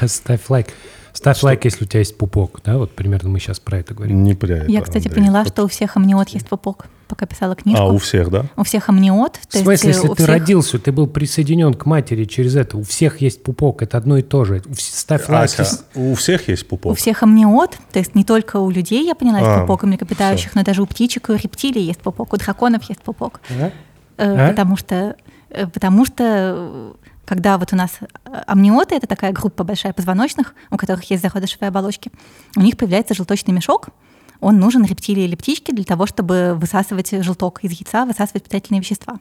Ставь лайк. Ставь что? лайк, если у тебя есть пупок, да? Вот примерно мы сейчас про это говорим. Не про это, Я, кстати, Андрей. поняла, что у всех амниот есть пупок, пока писала книжку. А, у всех, да? У всех амниот. В смысле, есть, если ты всех... родился, ты был присоединен к матери через это, у всех есть пупок, это одно и то же. Ставь лайк. Ася, у всех есть пупок? У всех амниот, то есть не только у людей, я поняла, есть а, пупок, у млекопитающих, все. но даже у птичек и у рептилий есть пупок, у драконов есть пупок. А? Э, а? Потому что Э, потому что э, когда вот у нас э, амниоты, это такая группа большая позвоночных, у которых есть заходышевые оболочки, у них появляется желточный мешок, он нужен рептилии или птичке для того, чтобы высасывать желток из яйца, высасывать питательные вещества.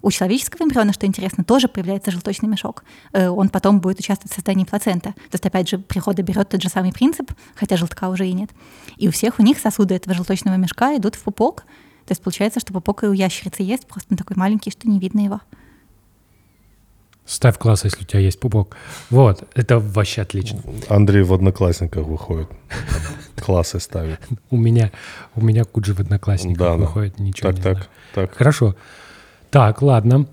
У человеческого эмбриона, что интересно, тоже появляется желточный мешок. Он потом будет участвовать в создании плаценты. То есть, опять же, прихода берет тот же самый принцип, хотя желтка уже и нет. И у всех у них сосуды этого желточного мешка идут в пупок. То есть получается, что пупок и у ящерицы есть, просто он такой маленький, что не видно его. Ставь класс, если у тебя есть пупок. Вот, это вообще отлично. Андрей в одноклассниках выходит. Классы ставит. У меня, у меня Куджи в одноклассниках выходит, ничего не так. Так. Хорошо. Так, ладно.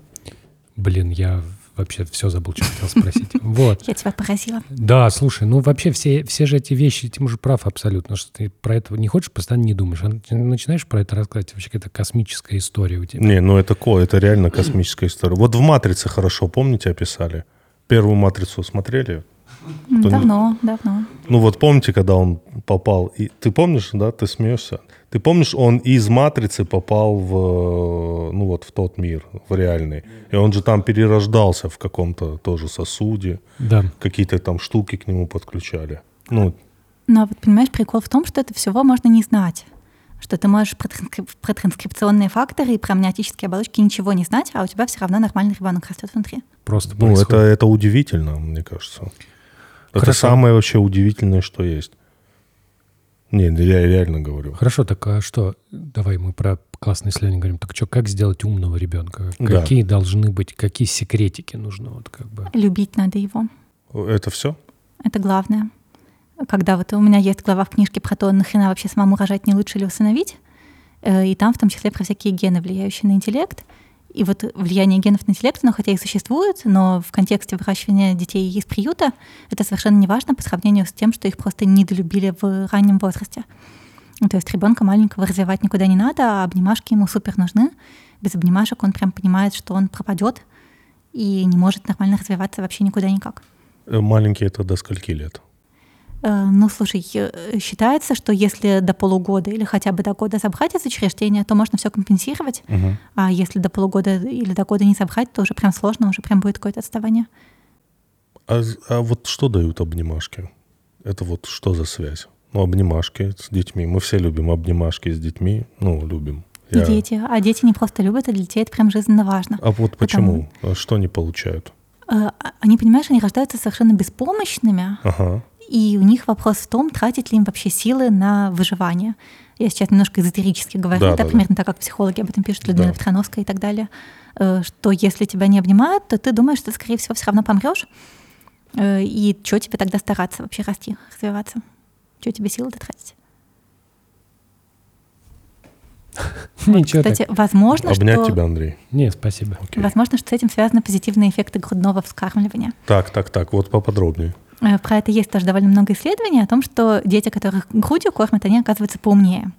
Блин, я вообще все забыл, что хотел спросить. Вот. Я тебя поразила. Да, слушай, ну вообще все, все же эти вещи, ты уже прав абсолютно, что ты про это не хочешь, постоянно не думаешь. А начинаешь про это рассказывать, вообще какая-то космическая история у тебя. Не, ну это, это реально космическая история. Вот в «Матрице» хорошо, помните, описали? Первую «Матрицу» смотрели? Кто давно, не... давно. Ну вот помните, когда он попал, и ты помнишь, да, ты смеешься? Ты помнишь, он из матрицы попал в, ну вот в тот мир, в реальный, и он же там перерождался в каком-то тоже сосуде, да. какие-то там штуки к нему подключали. Ну. Но вот понимаешь, прикол в том, что это всего можно не знать что ты можешь про, транскрип... про транскрипционные факторы и про амниотические оболочки ничего не знать, а у тебя все равно нормальный ребенок растет внутри. Просто ну, это, это удивительно, мне кажется. Это самое вообще удивительное, что есть. Не, я реально говорю. Хорошо, так а что? Давай мы про классное исследование говорим. Так что, как сделать умного ребенка? Да. Какие должны быть, какие секретики нужны? Вот как бы? Любить надо его. Это все? Это главное. Когда вот у меня есть глава в книжке про то, нахрена вообще самому рожать, не лучше ли усыновить, э, и там в том числе про всякие гены, влияющие на интеллект. И вот влияние генов на интеллект, оно хотя и существует, но в контексте выращивания детей из приюта это совершенно не важно по сравнению с тем, что их просто недолюбили в раннем возрасте. Ну, то есть ребенка маленького развивать никуда не надо, а обнимашки ему супер нужны. Без обнимашек он прям понимает, что он пропадет и не может нормально развиваться вообще никуда никак. Э, маленький это до скольки лет? Э, ну, слушай, э, считается, что если до полугода или хотя бы до года забрать из учреждения, то можно все компенсировать. Угу. А если до полугода или до года не забрать, то уже прям сложно, уже прям будет какое-то отставание. А, а вот что дают обнимашки? Это вот что за связь? Ну, обнимашки с детьми. Мы все любим обнимашки с детьми. Ну, любим. И Я... дети. А дети не просто любят, а для детей это прям жизненно важно. А вот почему? Потому... А что они получают? Э, они, понимаешь, они рождаются совершенно беспомощными. Ага и у них вопрос в том, тратить ли им вообще силы на выживание. Я сейчас немножко эзотерически говорю, да, да, да примерно да. так, как психологи об этом пишут, Людмила да. Петроновская и так далее, э, что если тебя не обнимают, то ты думаешь, что ты, скорее всего, все равно помрешь. Э, и что тебе тогда стараться вообще расти, развиваться? Что тебе силы тратить? Ничего Кстати, так. возможно, Обнять что... тебя, Андрей. Не, спасибо. Окей. Возможно, что с этим связаны позитивные эффекты грудного вскармливания. Так, так, так, вот поподробнее. Э, про это есть тоже довольно много исследований о том, что дети, которых грудью кормят, они оказываются поумнее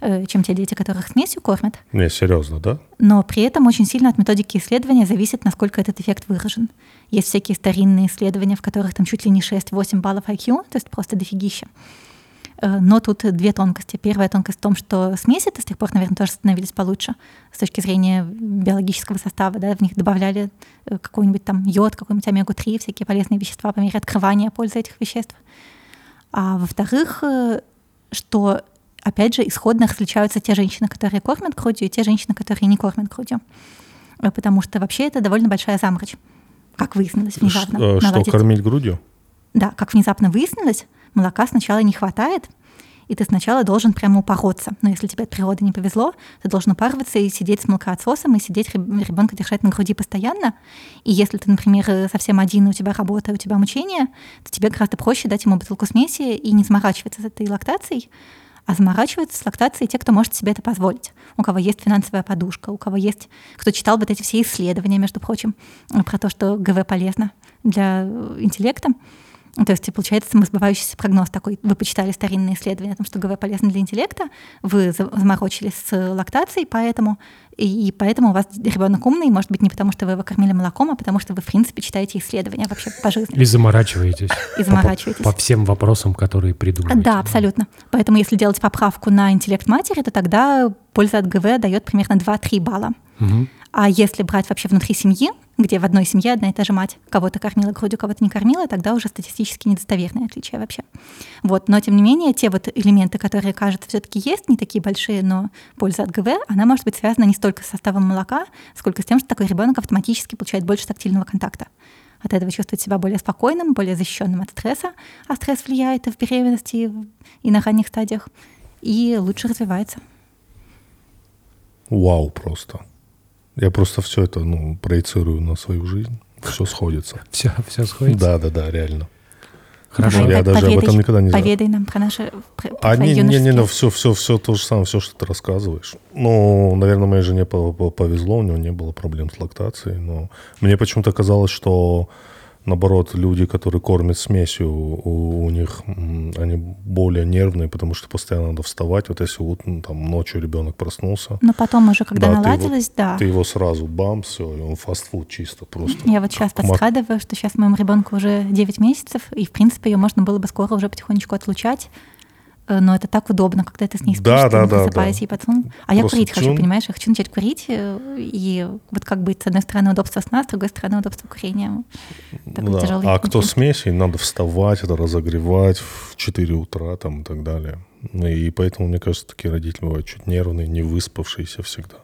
э, чем те дети, которых смесью кормят. Не, серьезно, да? Но при этом очень сильно от методики исследования зависит, насколько этот эффект выражен. Есть всякие старинные исследования, в которых там чуть ли не 6-8 баллов IQ, то есть просто дофигища. Э, но тут две тонкости. Первая тонкость в том, что смеси с тех пор, наверное, тоже становились получше с точки зрения биологического состава. Да? В них добавляли э, какой-нибудь там йод, какой-нибудь омегу-3, всякие полезные вещества по мере открывания пользы этих веществ. А во-вторых, э, что, опять же, исходно различаются те женщины, которые кормят грудью, и те женщины, которые не кормят грудью. Потому что вообще это довольно большая заморочь, как выяснилось внезапно. Что, что кормить грудью? Да, как внезапно выяснилось, молока сначала не хватает, и ты сначала должен прямо упороться. Но если тебе от природы не повезло, ты должен упарываться и сидеть с молокоотсосом, и сидеть ребенка держать на груди постоянно. И если ты, например, совсем один, у тебя работа, у тебя мучение, то тебе гораздо проще дать ему бутылку смеси и не заморачиваться с этой лактацией, а заморачиваются с лактацией те, кто может себе это позволить. У кого есть финансовая подушка, у кого есть... Кто читал вот эти все исследования, между прочим, про то, что ГВ полезно для интеллекта. То есть получается самосбывающийся прогноз такой. Вы почитали старинные исследования о том, что ГВ полезно для интеллекта, вы заморочились с лактацией, поэтому и поэтому у вас ребенок умный, может быть, не потому, что вы его кормили молоком, а потому что вы, в принципе, читаете исследования вообще по жизни. И заморачиваетесь. И заморачиваетесь. По, по всем вопросам, которые придумываете. Да, абсолютно. Поэтому если делать поправку на интеллект матери, то тогда польза от ГВ дает примерно 2-3 балла. Угу. А если брать вообще внутри семьи, где в одной семье одна и та же мать кого-то кормила грудью, кого-то не кормила, тогда уже статистически недостоверные отличия вообще. Вот. Но, тем не менее, те вот элементы, которые, кажется, все-таки есть, не такие большие, но польза от ГВ, она может быть связана не столько с составом молока, сколько с тем, что такой ребенок автоматически получает больше тактильного контакта. От этого чувствует себя более спокойным, более защищенным от стресса, а стресс влияет и в беременности, и на ранних стадиях, и лучше развивается. Вау, просто. Я просто все это ну, проецирую на свою жизнь. Все сходится. Все, все сходится? Да, да, да, реально. Хорошо. Я даже поведай, об этом никогда не знал. Поведай нам про наши про, а не, не, не, не, все, все, все то же самое, все, что ты рассказываешь. Ну, наверное, моей жене повезло, у него не было проблем с лактацией, но мне почему-то казалось, что наоборот, люди, которые кормят смесью, у, у них они более нервные, потому что постоянно надо вставать. Вот если вот, ну, там ночью ребенок проснулся. Но потом уже, когда да, наладилось, ты его, да. Ты его сразу бам, все, и он фастфуд чисто просто. Я вот сейчас подсказываю, что сейчас моему ребенку уже 9 месяцев, и в принципе ее можно было бы скоро уже потихонечку отлучать. Э, но это так удобно, когда ты с ней спишь, да, ты да, да, да. и потом... А я курить чун... хочу, понимаешь? Я хочу начать курить, э, и вот как быть, с одной стороны, удобство сна, с другой стороны, удобство курения. Такой да. Тяжелый а кто смеси, надо вставать, это разогревать в 4 утра там и так далее. Ну и поэтому, мне кажется, такие родители бывают чуть нервные, не выспавшиеся всегда.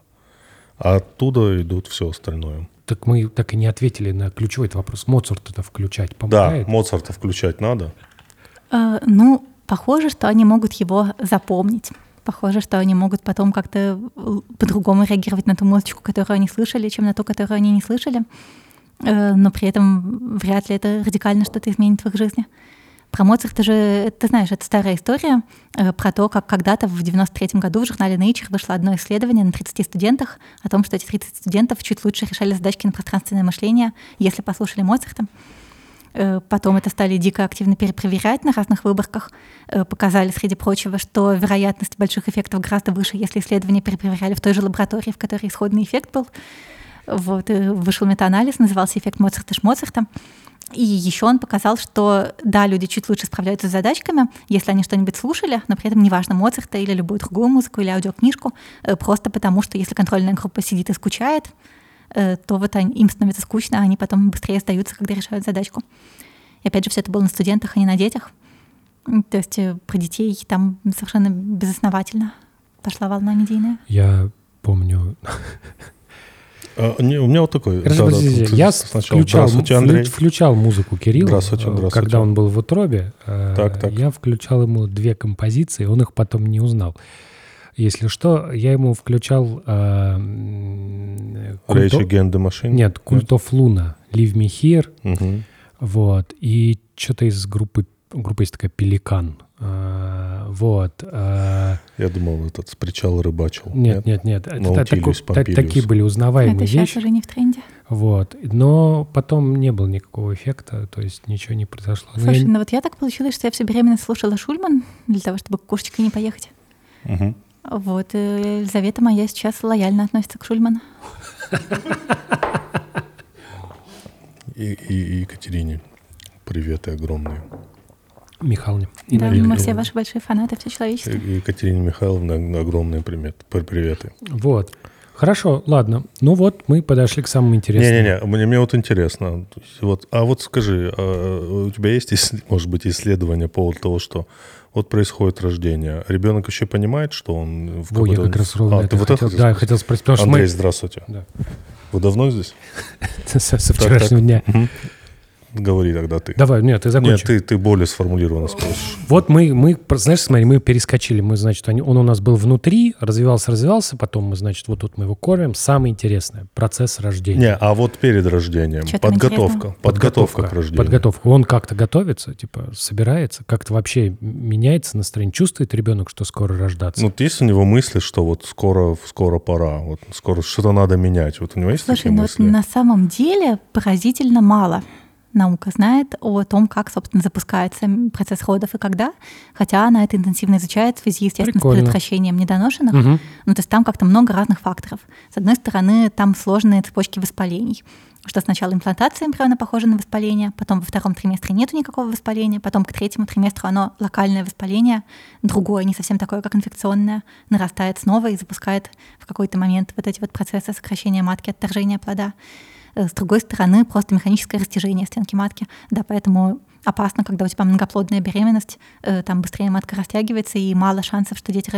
А оттуда идут все остальное. Так мы так и не ответили на ключевой вопрос. Моцарта-то включать помогает? Да, Моцарта включать надо. А, ну, похоже, что они могут его запомнить. Похоже, что они могут потом как-то э, по-другому реагировать на ту музычку, которую они слышали, чем на ту, которую они не слышали. Э, но при этом вряд ли это радикально что-то изменит в их жизни. Про Моцарта же, ты знаешь, это старая история э, про то, как когда-то в 93 году в журнале Nature вышло одно исследование на 30 студентах о том, что эти 30 студентов чуть лучше решали задачки на пространственное мышление, если послушали Моцарта. Э, потом это стали дико активно перепроверять на разных выборках. Э, показали, среди прочего, что вероятность больших эффектов гораздо выше, если исследования перепроверяли в той же лаборатории, в которой исходный эффект был. Вот, вышел метаанализ, назывался эффект Моцарта-Шмоцарта. И еще он показал, что да, люди чуть лучше справляются с задачками, если они что-нибудь слушали, но при этом неважно Моцарта или любую другую музыку или аудиокнижку, э, просто потому что если контрольная группа сидит и скучает, Э, то вот они, им становится скучно, а они потом быстрее сдаются, когда решают задачку. И опять же, все это было на студентах, а не на детях. То есть э, про детей там совершенно безосновательно пошла волна медийная. Я помню... А, не, у меня вот такой... да, да, я включал, Андрей. включал музыку Кирилла, здравствуйте, здравствуйте. когда он был в утробе. Так, так. Я включал ему две композиции, он их потом не узнал. Если что, я ему включал... Э, Rage Against the Machine? Нет, Cult of Luna, Leave Me Here. Угу. Вот. И что-то из группы... Группа есть такая «Пеликан». Uh, вот. Uh, Я думал, этот с причала рыбачил. Нет, нет, нет. нет. Это, такой, та, такие были узнаваемые Это сейчас уже не в тренде. Вот. Но потом не было никакого эффекта, то есть ничего не произошло. Слушай, я... ну вот я так получилось, что я все беременность слушала Шульман для того, чтобы к кошечке не поехать. Угу. Вот, и Елизавета моя сейчас лояльно относится к Шульману. И, и, и Екатерине привет и огромные. Михайловне. И да, мы все ваши большие фанаты, все человечество. Екатерине Михайловне огромные приветы. Вот. Хорошо, ладно. Ну вот, мы подошли к самому интересному. Не-не-не, мне, мне вот интересно. Вот, а вот скажи, а у тебя есть, может быть, исследование по поводу того, что вот происходит рождение. Ребенок еще понимает, что он в Во, я как раз ровно а, это вот хотел, это Да, я хотел спросить. Андрей, мы... здравствуйте. Да. Вы давно здесь? Со вчерашнего дня. Говори тогда ты. Давай, нет, ты закончи. Нет, ты, ты более сформулированно спросишь. Вот мы, мы, знаешь, смотри, мы перескочили. Мы, значит, он у нас был внутри, развивался, развивался, потом мы, значит, вот тут мы его кормим. Самое интересное – процесс рождения. Не, а вот перед рождением. Что подготовка. Подготовка, подготовка к рождению. Подготовка. Он как-то готовится, типа, собирается, как-то вообще меняется настроение. Чувствует ребенок, что скоро рождаться? Ну, есть у него мысли, что вот скоро, скоро пора, вот скоро что-то надо менять. Вот у него есть Слушай, такие ну, мысли? на самом деле поразительно мало наука знает о том, как, собственно, запускается процесс родов и когда, хотя она это интенсивно изучает в связи, естественно, Прикольно. с предотвращением недоношенных. Угу. Ну, то есть там как-то много разных факторов. С одной стороны, там сложные цепочки воспалений, что сначала имплантация эмбриона похожа на воспаление, потом во втором триместре нету никакого воспаления, потом к третьему триместру оно локальное воспаление, другое, не совсем такое, как инфекционное, нарастает снова и запускает в какой-то момент вот эти вот процессы сокращения матки, отторжения плода. Э, с другой стороны, просто механическое растяжение стенки матки. Да, поэтому опасно, когда у тебя многоплодная беременность, э, там быстрее матка растягивается, и мало шансов, что дети,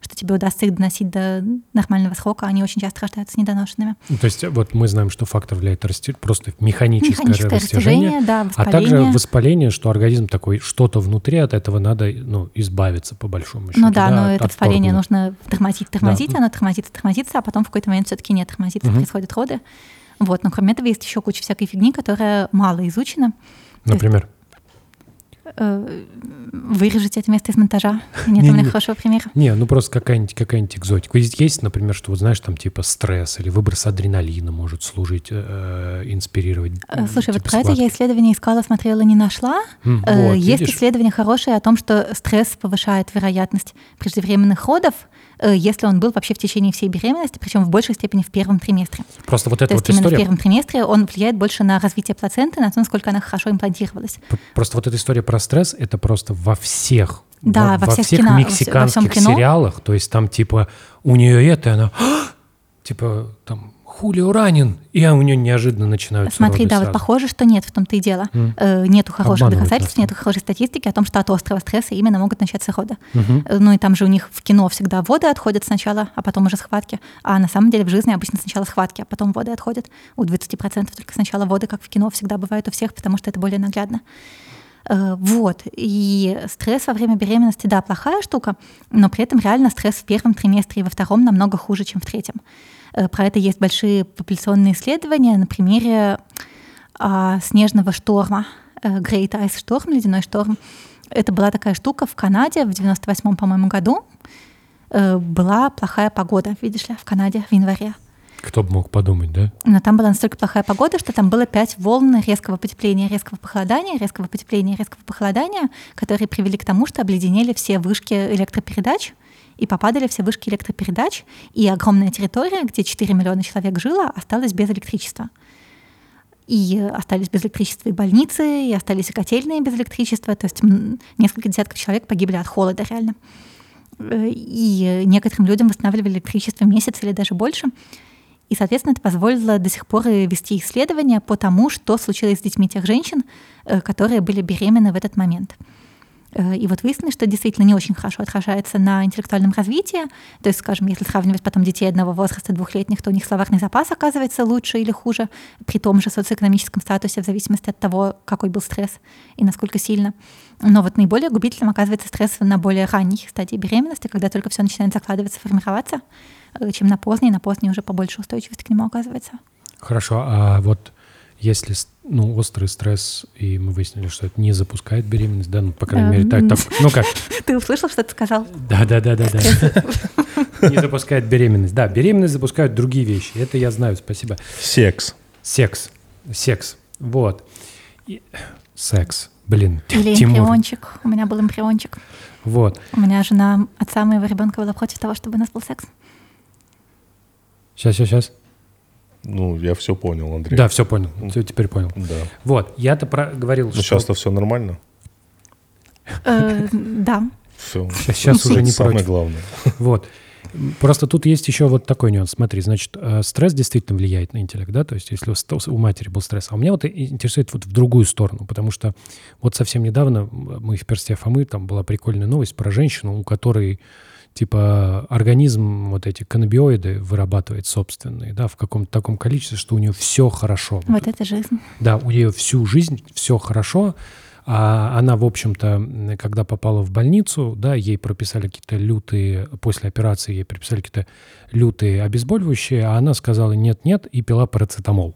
что тебе удастся их доносить до нормального срока, они очень часто рождаются недоношенными. Ну, то есть вот мы знаем, что фактор влияет расти... просто механическое, механическое растяжение, растяжение да, а также воспаление, что организм такой, что-то внутри от этого надо ну, избавиться по большому счету. Ну да, да но это воспаление нужно тормозить, тормозить, да. оно тормозится, тормозится, а потом в какой-то момент все-таки нет тормозится, угу. происходят роды. Вот, но кроме этого есть еще куча всякой фигни, которая мало изучена. Например? Э, вырежете это место из монтажа. Нет у меня хорошего примера. Не, ну просто какая-нибудь какая экзотика. Есть, есть, например, что, вот знаешь, там типа стресс или выброс адреналина может служить, э, инспирировать. Э, слушай, типа вот про это я исследование искала, смотрела, не нашла. Mm, вот, есть видишь? исследование хорошее о том, что стресс повышает вероятность преждевременных родов, Э, если он был вообще в течение всей беременности, причем в большей степени в первом триместре. Просто вот эта то вот есть история... в первом триместре он влияет больше на развитие плаценты, на то, насколько она хорошо имплантировалась. Просто вот эта история про стресс, это просто во всех да, во, во всех, всех кино, мексиканских во кино. сериалах, то есть там типа у нее это, она типа там Хулио ранен, и у нее неожиданно начинают Смотри, да, сразу. вот похоже, что нет, в том-то и дело. Mm. Э, нету хороших доказательств, нету хорошей статистики о том, что от острого стресса именно могут начаться роды. Mm-hmm. Ну и там же у них в кино всегда воды отходят сначала, а потом уже схватки. А на самом деле в жизни обычно сначала схватки, а потом воды отходят. У 20% только сначала воды, как в кино, всегда бывают у всех, потому что это более наглядно. Э, вот. И стресс во время беременности, да, плохая штука, но при этом реально стресс в первом триместре и во втором намного хуже, чем в третьем. Э, про это есть большие популяционные исследования на примере а, снежного шторма, э, Great Ice Storm, ледяной шторм. Это была такая штука в Канаде в 98-м, по-моему, году. Э, была плохая погода, видишь ли, в Канаде в январе. Кто бы мог подумать, да? Но там была настолько плохая погода, что там было пять волн резкого потепления, резкого похолодания, резкого потепления, резкого похолодания, которые привели к тому, что обледенели все вышки электропередач, и попадали все вышки электропередач, и огромная территория, где 4 миллиона человек жило, осталась без электричества. И остались без электричества и больницы, и остались и котельные без электричества, то есть несколько десятков человек погибли от холода реально. Э, и некоторым людям восстанавливали электричество месяц или даже больше. И, соответственно, это позволило до сих пор вести исследования по тому, что случилось с детьми тех женщин, э, которые были беременны в этот момент. Э, и вот выяснилось, что действительно не очень хорошо отражается на интеллектуальном развитии. То есть, скажем, если сравнивать потом детей одного возраста, двухлетних, то у них словарный запас оказывается лучше или хуже при том же социоэкономическом статусе, в зависимости от того, какой был стресс и насколько сильно. Но вот наиболее губительным оказывается стресс на более ранней стадии беременности, когда только все начинает закладываться, формироваться, чем на поздней. На поздней уже побольше устойчивости к нему оказывается. Хорошо, а вот если ну, острый стресс, и мы выяснили, что это не запускает беременность, да, ну, по крайней мере, так, так, ну как? Ты услышал, что ты сказал? Да, да, да, да, да. Не запускает беременность. Да, беременность запускают другие вещи. Это я знаю, спасибо. Секс. Секс. Секс. Вот. И... Секс. Блин, Или Тимур. эмбриончик. У меня был эмбриончик. Вот. У меня жена отца моего ребенка была против того, чтобы у нас был секс. Сейчас, сейчас, сейчас. Ну, я все понял, Андрей. Да, все понял. Все теперь понял. Да. Вот, я-то про говорил, ну, что... сейчас-то все нормально? Э, да. Все. Сейчас уже не Самое главное. Вот. Просто тут есть еще вот такой нюанс. Смотри, значит, э, стресс действительно влияет на интеллект, да, то есть если у матери был стресс. А у меня вот интересует вот в другую сторону, потому что вот совсем недавно мы в персте Фомы, там была прикольная новость про женщину, у которой типа организм вот эти каннабиоиды вырабатывает собственные, да, в каком-то таком количестве, что у нее все хорошо. Вот это жизнь. Да, у нее всю жизнь все хорошо, а она, в общем-то, когда попала в больницу, да, ей прописали какие-то лютые, после операции ей прописали какие-то лютые обезболивающие, а она сказала нет-нет и пила парацетамол.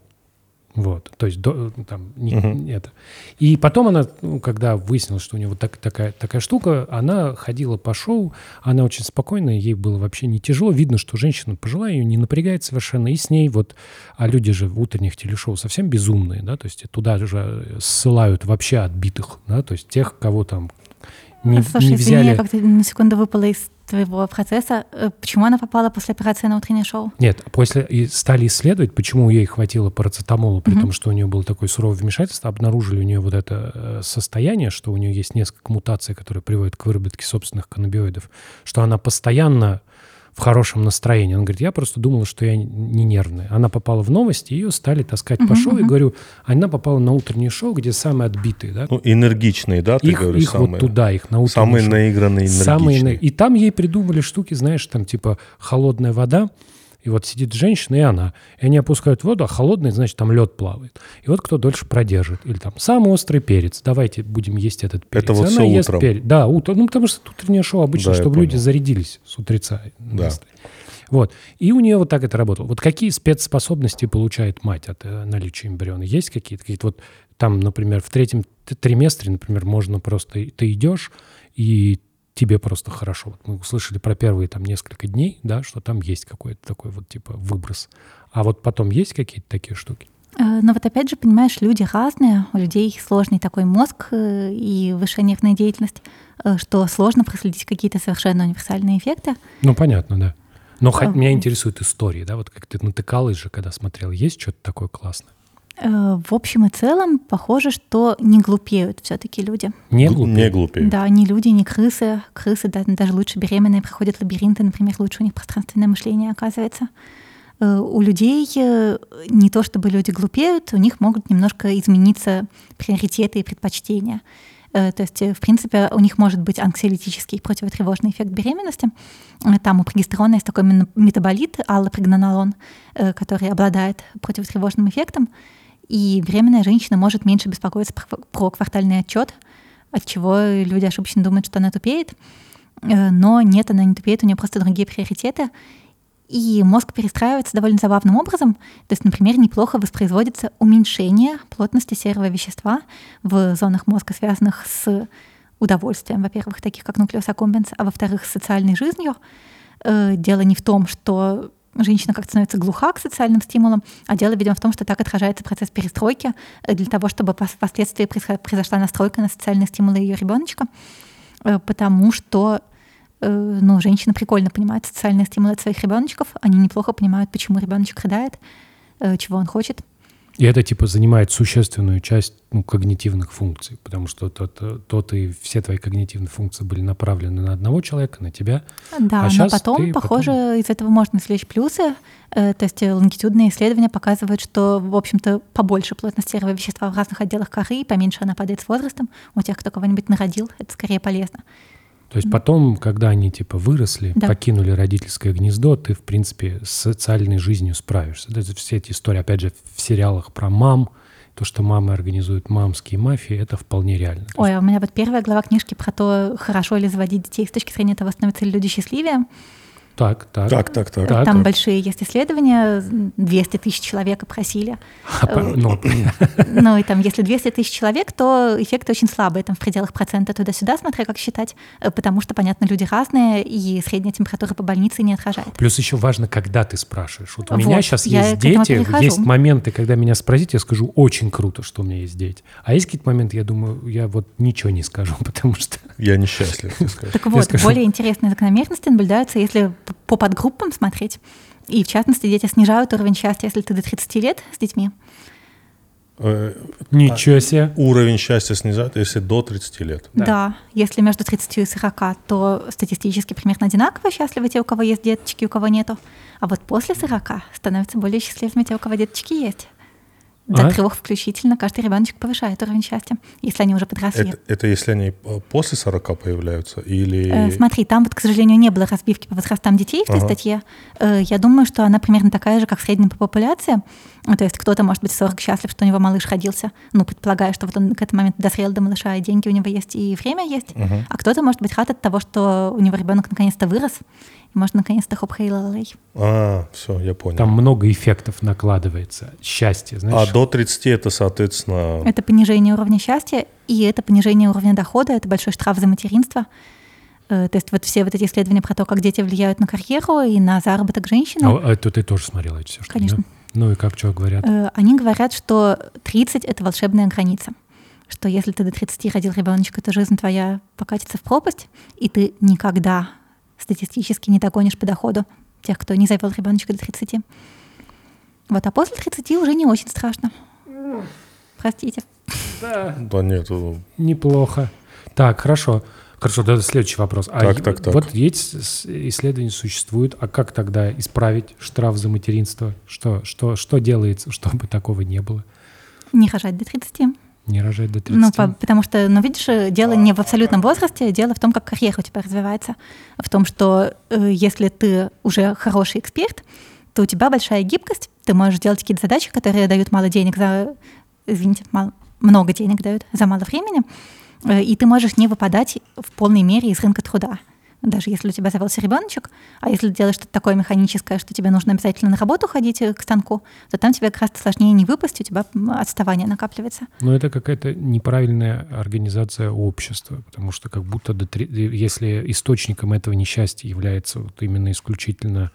Вот, то есть до, там не, угу. это. И потом она, ну, когда выяснилось, что у нее вот так, такая, такая штука, она ходила по шоу, она очень спокойная, ей было вообще не тяжело. Видно, что женщина пожилая, ее не напрягает совершенно. И с ней вот, а люди же в утренних телешоу совсем безумные, да, то есть туда же ссылают вообще отбитых, да, то есть тех, кого там не, Слушай, не взяли... я как-то на секунду выпала из твоего процесса. Э, почему она попала после операции на утреннее шоу? Нет, после и стали исследовать, почему ей хватило парацетамола, при mm-hmm. том, что у нее было такое суровое вмешательство, обнаружили у нее вот это э, состояние, что у нее есть несколько мутаций, которые приводят к выработке собственных каннабиоидов, что она постоянно в хорошем настроении. Он говорит, я просто думала, что я не нервная. Она попала в новости, ее стали таскать uh-huh, по шоу. Uh-huh. И говорю, она попала на утреннее шоу, где самые отбитые. Да? Ну, энергичные, да, ты их, говоришь? Их самые, вот туда, их на утреннее Самые шоу. наигранные, энергичные. Самые, и там ей придумали штуки, знаешь, там типа холодная вода, и вот сидит женщина и она. И они опускают воду, а холодный, значит, там лед плавает. И вот кто дольше продержит. Или там самый острый перец. Давайте будем есть этот перец. Это вот и все утром. Перец. Да, утром. Ну, потому что утреннее шоу обычно, да, чтобы люди зарядились с утреца. Да. Вот. И у нее вот так это работало. Вот какие спецспособности получает мать от э, наличия эмбриона? Есть какие-то? Какие-то вот там, например, в третьем триместре, например, можно просто... Ты идешь, и тебе просто хорошо. Вот мы услышали про первые там несколько дней, да, что там есть какой-то такой вот типа выброс. А вот потом есть какие-то такие штуки? Э, но вот опять же, понимаешь, люди разные, у людей сложный такой мозг э, и высшая нервная деятельность, что сложно проследить какие-то совершенно универсальные эффекты. Ну, понятно, да. Но хоть меня интересует истории, да, вот как ты натыкалась же, когда смотрел, есть что-то такое классное? Э, в общем и целом, похоже, что не глупеют все-таки люди. Не глупеют? Не глупеют. Да, не люди, не крысы. Крысы да, даже лучше беременные проходят лабиринты, например, лучше у них пространственное мышление оказывается. Э, у людей э, не то чтобы люди глупеют, у них могут немножко измениться приоритеты и предпочтения. То есть, в принципе, у них может быть анксиолитический противотревожный эффект беременности. Там у прогестерона есть такой метаболит, аллопрегнанолон, который обладает противотревожным эффектом. И беременная женщина может меньше беспокоиться про квартальный отчет, от чего люди ошибочно думают, что она тупеет. Но нет, она не тупеет, у нее просто другие приоритеты. И мозг перестраивается довольно забавным образом. То есть, например, неплохо воспроизводится уменьшение плотности серого вещества в зонах мозга, связанных с удовольствием, во-первых, таких как нуклеус аккумбенс, а во-вторых, с социальной жизнью. Э, дело не в том, что женщина как-то становится глуха к социальным стимулам, а дело, видимо, в том, что так отражается процесс перестройки э, для того, чтобы впоследствии произошла настройка на социальные стимулы ее ребеночка, э, потому что Э, ну, женщины прикольно понимают социальные стимулы от своих ребеночков, они неплохо понимают, почему ребеночек рыдает, чего он хочет. И это типа занимает существенную часть ну, когнитивных функций, потому что тот, тот и все твои когнитивные функции были направлены на одного человека, на тебя. Да, а но потом, похоже, потом... из этого можно извлечь плюсы. Э, то есть лонгитюдные исследования показывают, что, в общем-то, побольше плотность серого вещества в разных отделах коры, поменьше она падает с возрастом. У тех, кто кого-нибудь народил, это скорее полезно. То есть потом, когда они типа выросли, да. покинули родительское гнездо, ты, в принципе, с социальной жизнью справишься. Это все эти истории, опять же, в сериалах про мам, то, что мамы организуют мамские мафии, это вполне реально. Ой, а у меня вот первая глава книжки про то, хорошо ли заводить детей с точки зрения того, становятся ли люди счастливее. Так, так. Так, так, так. Там так. большие есть исследования, 200 тысяч человек опросили. Ну, ну, и там, если 200 тысяч человек, то эффект очень слабый, там в пределах процента туда-сюда, смотря как считать, э, потому что, понятно, люди разные, и средняя температура по больнице не отражает. Плюс еще важно, когда ты спрашиваешь. Вот у меня сейчас есть дети, есть моменты, когда меня спросить, я скажу, очень круто, что у меня есть дети. А есть какие-то моменты, я думаю, я вот ничего не скажу, потому что... Я несчастлив, Так вот, более интересные закономерности наблюдаются, если по подгруппам смотреть. И, в частности, дети снижают уровень счастья, если ты до 30 лет с детьми. Э, Ничего себе. Уровень счастья снижает, если до 30 лет. Да. да. Если между 30 и 40, то статистически примерно одинаково счастливы те, у кого есть деточки, у кого нету. А вот после 40 становятся более счастливыми те, у кого деточки есть. До а? трех включительно каждый ребеночек повышает уровень счастья, если они уже подросли. Это, это если они э, после 40 появляются или... Э, смотри, там вот, к сожалению, не было разбивки по возрастам детей в этой ага. статье. Э, я думаю, что она примерно такая же, как в среднем по популяции. То есть кто-то, может быть, 40 счастлив, что у него малыш родился, ну, предполагая, что вот он к этому моменту дозрел до малыша, и деньги у него есть, и время есть. Ага. А кто-то, может быть, рад от того, что у него ребенок наконец-то вырос, можно наконец-то хоп хей А, все, я понял. Там много эффектов накладывается. Счастье, знаешь. А до 30 это, соответственно... Это понижение уровня счастья, и это понижение уровня дохода, это большой штраф за материнство. Э, то есть вот все вот эти исследования про то, как дети влияют на карьеру и на заработок женщины. А, а это ты тоже смотрела эти все Конечно. Да? Ну и как, что говорят? Э, они говорят, что 30 — это волшебная граница что если ты до 30 родил ребеночка, то жизнь твоя покатится в пропасть, и ты никогда статистически не догонишь по доходу тех, кто не завел ребеночка до 30. Вот, а после 30 уже не очень страшно. Простите. Да. Да нет. Неплохо. Так, хорошо. Хорошо, да, следующий вопрос. А так, так, так. Вот есть исследования существуют, а как тогда исправить штраф за материнство? Что, что, что делается, чтобы такого не было? Не рожать до 30. Не рожать до 30. Ну, по, потому что, ну, видишь, дело не в абсолютном возрасте, дело в том, как карьера у тебя развивается. В том, что э, если ты уже хороший эксперт, то у тебя большая гибкость, ты можешь делать какие-то задачи, которые дают мало денег за, извините, мало, много денег дают за мало времени, и ты можешь не выпадать в полной мере из рынка труда даже если у тебя завелся ребеночек, а если делаешь что-то такое механическое, что тебе нужно обязательно на работу ходить э, к станку, то там тебе как раз сложнее не выпасть, у тебя отставание накапливается. Но это какая-то неправильная организация общества, потому что как будто до, если источником этого несчастья является вот именно исключительно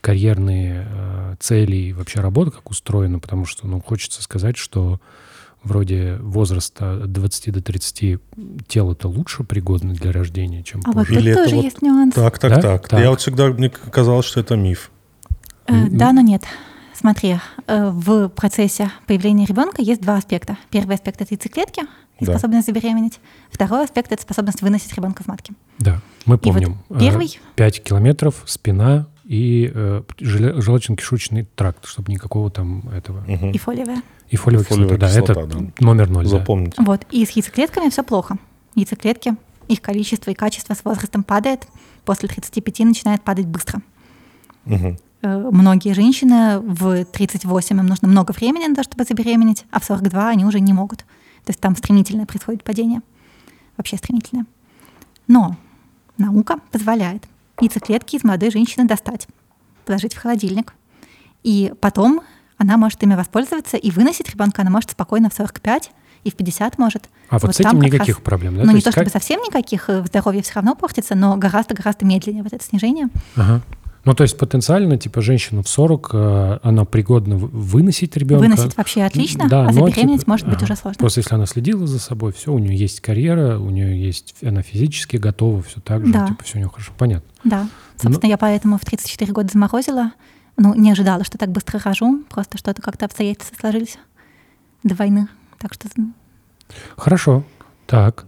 карьерные э, цели и вообще работа, как устроена, потому что ну, хочется сказать, что вроде возраста от 20 до 30 тело-то лучше пригодно для рождения, чем а позже. вот тут тоже вот... есть нюанс. Так, так, да? так, так. Я вот всегда, мне казалось, что это миф. Э, да, но нет. Смотри, э, в процессе появления ребенка есть два аспекта. Первый аспект — это яйцеклетки и да. способность забеременеть. Второй аспект — это способность выносить ребенка в матке. Да, мы помним. вот первый... 5 э, километров, спина и э, желудочно-кишечный тракт, чтобы никакого там этого... Угу. И фолиевая. И фолиевая, фолиевая кислота, кислота, да, это да. номер ноль. Запомните. Да. Вот, и с яйцеклетками все плохо. Яйцеклетки, их количество и качество с возрастом падает, после 35 начинает падать быстро. Угу. Многие женщины в 38 им нужно много времени на то, чтобы забеременеть, а в 42 они уже не могут. То есть там стремительное происходит падение. Вообще стремительное. Но наука позволяет яйцеклетки из молодой женщины достать, положить в холодильник. И потом она может ими воспользоваться и выносить ребенка она может спокойно в 45 и в 50 может. А вот, вот с этим никаких раз, проблем, да? Ну, то не то чтобы как... совсем никаких, э, здоровье все равно портится, но гораздо-гораздо медленнее вот это снижение. Ага. Ну, то есть потенциально, типа, женщина в 40, э, она пригодна выносить ребенка. Выносить вообще отлично, да, а забеременеть типа, может быть уже сложно. Просто если она следила за собой, все, у нее есть карьера, у нее есть, она физически готова, все так же, да. типа, все у нее хорошо, понятно. Да, собственно, Но... я поэтому в 34 года заморозила, ну, не ожидала, что так быстро рожу, просто что-то как-то обстоятельства сложились до войны. Так что... Хорошо. Так.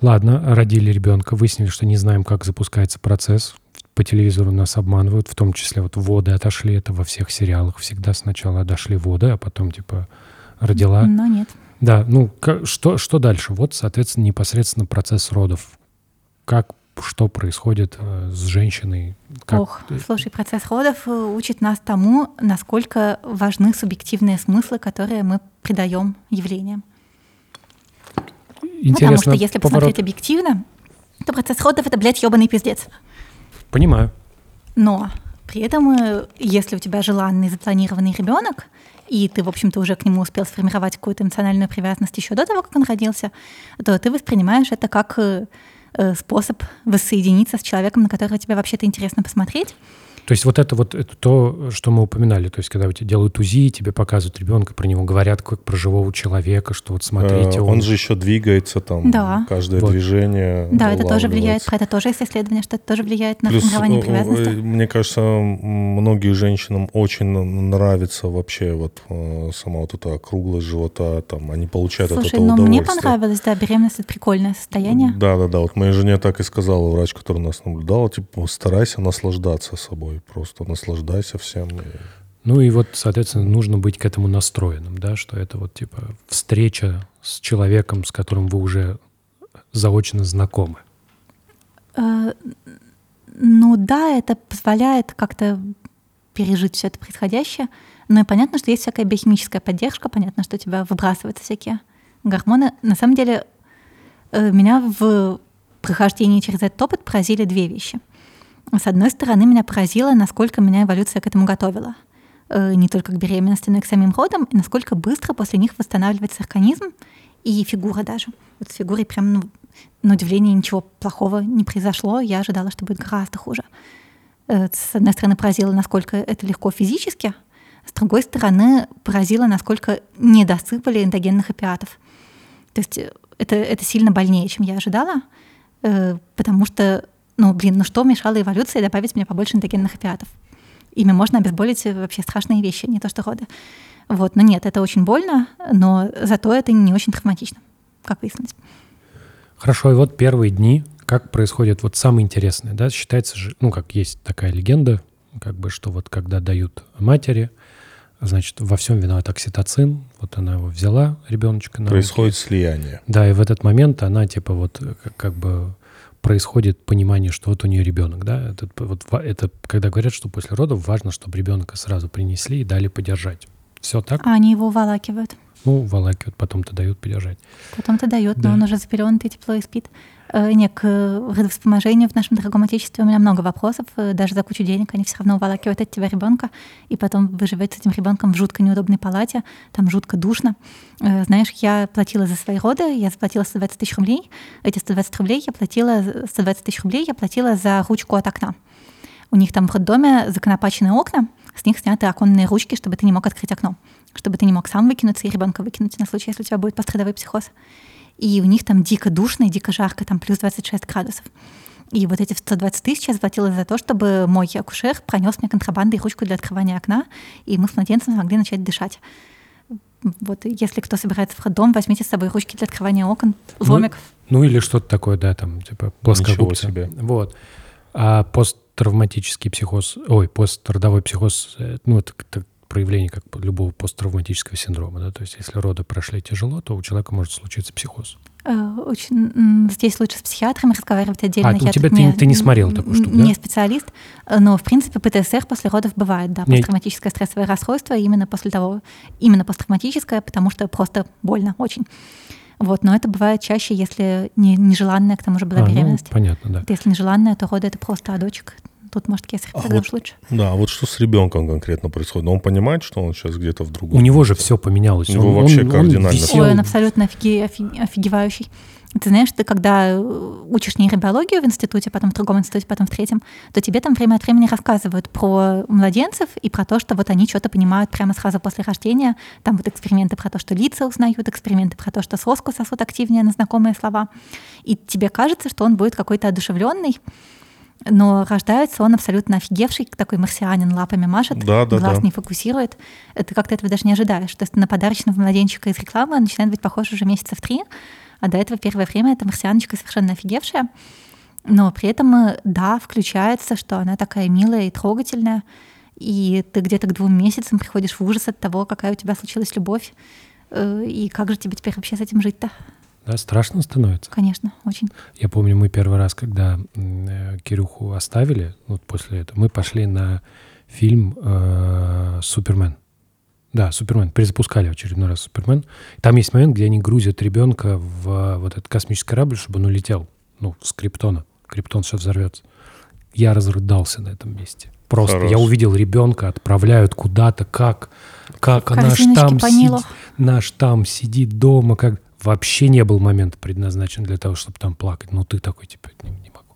Ладно, родили ребенка, выяснили, что не знаем, как запускается процесс. По телевизору нас обманывают, в том числе вот воды отошли, это во всех сериалах всегда сначала отошли воды, а потом типа родила. Но нет. Да, ну что, что дальше? Вот, соответственно, непосредственно процесс родов. Как что происходит э, с женщиной. Как... Ох, слушай, процесс родов э, учит нас тому, насколько важны субъективные смыслы, которые мы придаем явлениям. Интересно. Потому что если поворот... посмотреть объективно, то процесс родов это, блядь, ебаный пиздец. Понимаю. Но при этом, э, если у тебя желанный, запланированный ребенок, и ты, в общем-то, уже к нему успел сформировать какую-то эмоциональную привязанность еще до того, как он родился, то ты воспринимаешь это как Э, способ воссоединиться с человеком, на которого тебе вообще-то интересно посмотреть. То есть вот это вот это то, что мы упоминали. То есть когда у тебя делают УЗИ, тебе показывают ребенка, про него говорят как про живого человека, что вот смотрите. Э, он, он же еще двигается там, да. каждое вот. движение. Да, это тоже влияет, это тоже есть исследование, что это тоже влияет на Плюс, формирование привязанности. Мне кажется, многим женщинам очень нравится вообще вот э, сама вот эта округлость живота, там, они получают Слушай, от этого ну удовольствие. мне понравилось, да, беременность это прикольное состояние. Да, да, да. Вот моей жене так и сказала врач, который нас наблюдал, типа, старайся наслаждаться собой просто наслаждайся всем. Ну и вот, соответственно, нужно быть к этому настроенным, да, что это вот типа встреча с человеком, с которым вы уже заочно знакомы. Э, ну да, это позволяет как-то пережить все это происходящее. Но и понятно, что есть всякая биохимическая поддержка, понятно, что у тебя выбрасываются всякие гормоны. На самом деле э, меня в прохождении через этот опыт поразили две вещи. С одной стороны, меня поразило, насколько меня эволюция к этому готовила. Э, не только к беременности, но и к самим родам, и насколько быстро после них восстанавливается организм и фигура даже. Вот с фигурой прям, ну, на удивление, ничего плохого не произошло. Я ожидала, что будет гораздо хуже. Э, с одной стороны, поразило, насколько это легко физически, с другой стороны, поразило, насколько недосыпали эндогенных опиатов. То есть э, это, это сильно больнее, чем я ожидала, потому что ну, блин, ну что мешало эволюции добавить мне побольше эндогенных опиатов? Ими можно обезболить вообще страшные вещи, не то что роды. Вот, но нет, это очень больно, но зато это не очень травматично, как выяснилось. Хорошо, и вот первые дни, как происходит вот самое интересное, да, считается же, ну, как есть такая легенда, как бы, что вот когда дают матери, значит, во всем виноват окситоцин, вот она его взяла, ребеночка на Происходит руки. слияние. Да, и в этот момент она, типа, вот, как бы происходит понимание, что вот у нее ребенок, да, это, вот, это когда говорят, что после родов важно, чтобы ребенка сразу принесли и дали подержать. Все так? А они его волакивают. Ну, волакивают, потом-то дают подержать. Потом-то дают, да. но он уже запеленный, тепло и спит. Э, не, к родовспоможению в нашем дорогом отечестве у меня много вопросов. Э, даже за кучу денег они все равно уволакивают от тебя ребенка, и потом вы живете с этим ребенком в жутко неудобной палате, там жутко душно. Э, знаешь, я платила за свои роды, я заплатила 120 тысяч рублей. Эти 120 рублей я платила, 120 тысяч рублей я платила за ручку от окна. У них там в роддоме законопаченные окна, с них сняты оконные ручки, чтобы ты не мог открыть окно, чтобы ты не мог сам выкинуться и ребенка выкинуть на случай, если у тебя будет пострадовый психоз и у них там дико душно и дико жарко, там плюс 26 градусов. И вот эти 120 тысяч я заплатила за то, чтобы мой акушер пронес мне контрабандой ручку для открывания окна, и мы с младенцем смогли начать дышать. Вот если кто собирается в роддом, возьмите с собой ручки для открывания окон, ломик. Ну, ну или что-то такое, да, там, типа плоскогубцы. себе. Вот. А посттравматический психоз, ой, постродовой психоз, э, ну, это, это проявление как любого посттравматического синдрома. Да? То есть если роды прошли тяжело, то у человека может случиться психоз. Э, очень, здесь лучше с психиатрами разговаривать отдельно. А, у тебя ты, не, ты не смотрел такую штуку, Не да? специалист, э, но, в принципе, ПТСР после родов бывает, да, посттравматическое стрессовое расстройство именно после того, именно посттравматическое, потому что просто больно очень. Вот, но это бывает чаще, если не, нежеланная, к тому же была а, беременность. Ну, понятно, да. Если нежеланная, то роды это просто адочек тут, может, кесарь, а тогда вот, уж лучше. Да, а вот что с ребенком конкретно происходит? Он понимает, что он сейчас где-то в другом? У него же все поменялось. У него он, вообще он, кардинально. Он висел... Ой, он абсолютно офиге, офигевающий. Ты знаешь, ты когда э, учишь нейробиологию в институте, потом в другом институте, потом в третьем, то тебе там время от времени рассказывают про младенцев и про то, что вот они что-то понимают прямо сразу после рождения. Там вот эксперименты про то, что лица узнают, эксперименты про то, что соску сосут активнее на знакомые слова. И тебе кажется, что он будет какой-то одушевленный, но рождается он абсолютно офигевший, такой марсианин, лапами машет, да, да, глаз да. не фокусирует. Ты как-то этого даже не ожидаешь. То есть на подарочного младенчика из рекламы начинает быть похож уже месяца в три, а до этого первое время эта марсианочка совершенно офигевшая. Но при этом, э, да, включается, что она такая милая и трогательная, и ты где-то к двум месяцам приходишь в ужас от того, какая у тебя случилась любовь, э, и как же тебе теперь вообще с этим жить-то? Да, страшно становится. Конечно, очень. Я помню, мы первый раз, когда э, Кирюху оставили, вот после этого, мы пошли на фильм э, «Супермен». Да, Супермен. Перезапускали в очередной раз Супермен. Там есть момент, где они грузят ребенка в вот этот космический корабль, чтобы он улетел. Ну, с Криптона. Криптон сейчас взорвется. Я разрыдался на этом месте. Просто Хорош. я увидел ребенка, отправляют куда-то, как, как наш там, сидит, наш там сидит дома, как вообще не был момент предназначен для того, чтобы там плакать. Ну, ты такой, типа, не, не могу.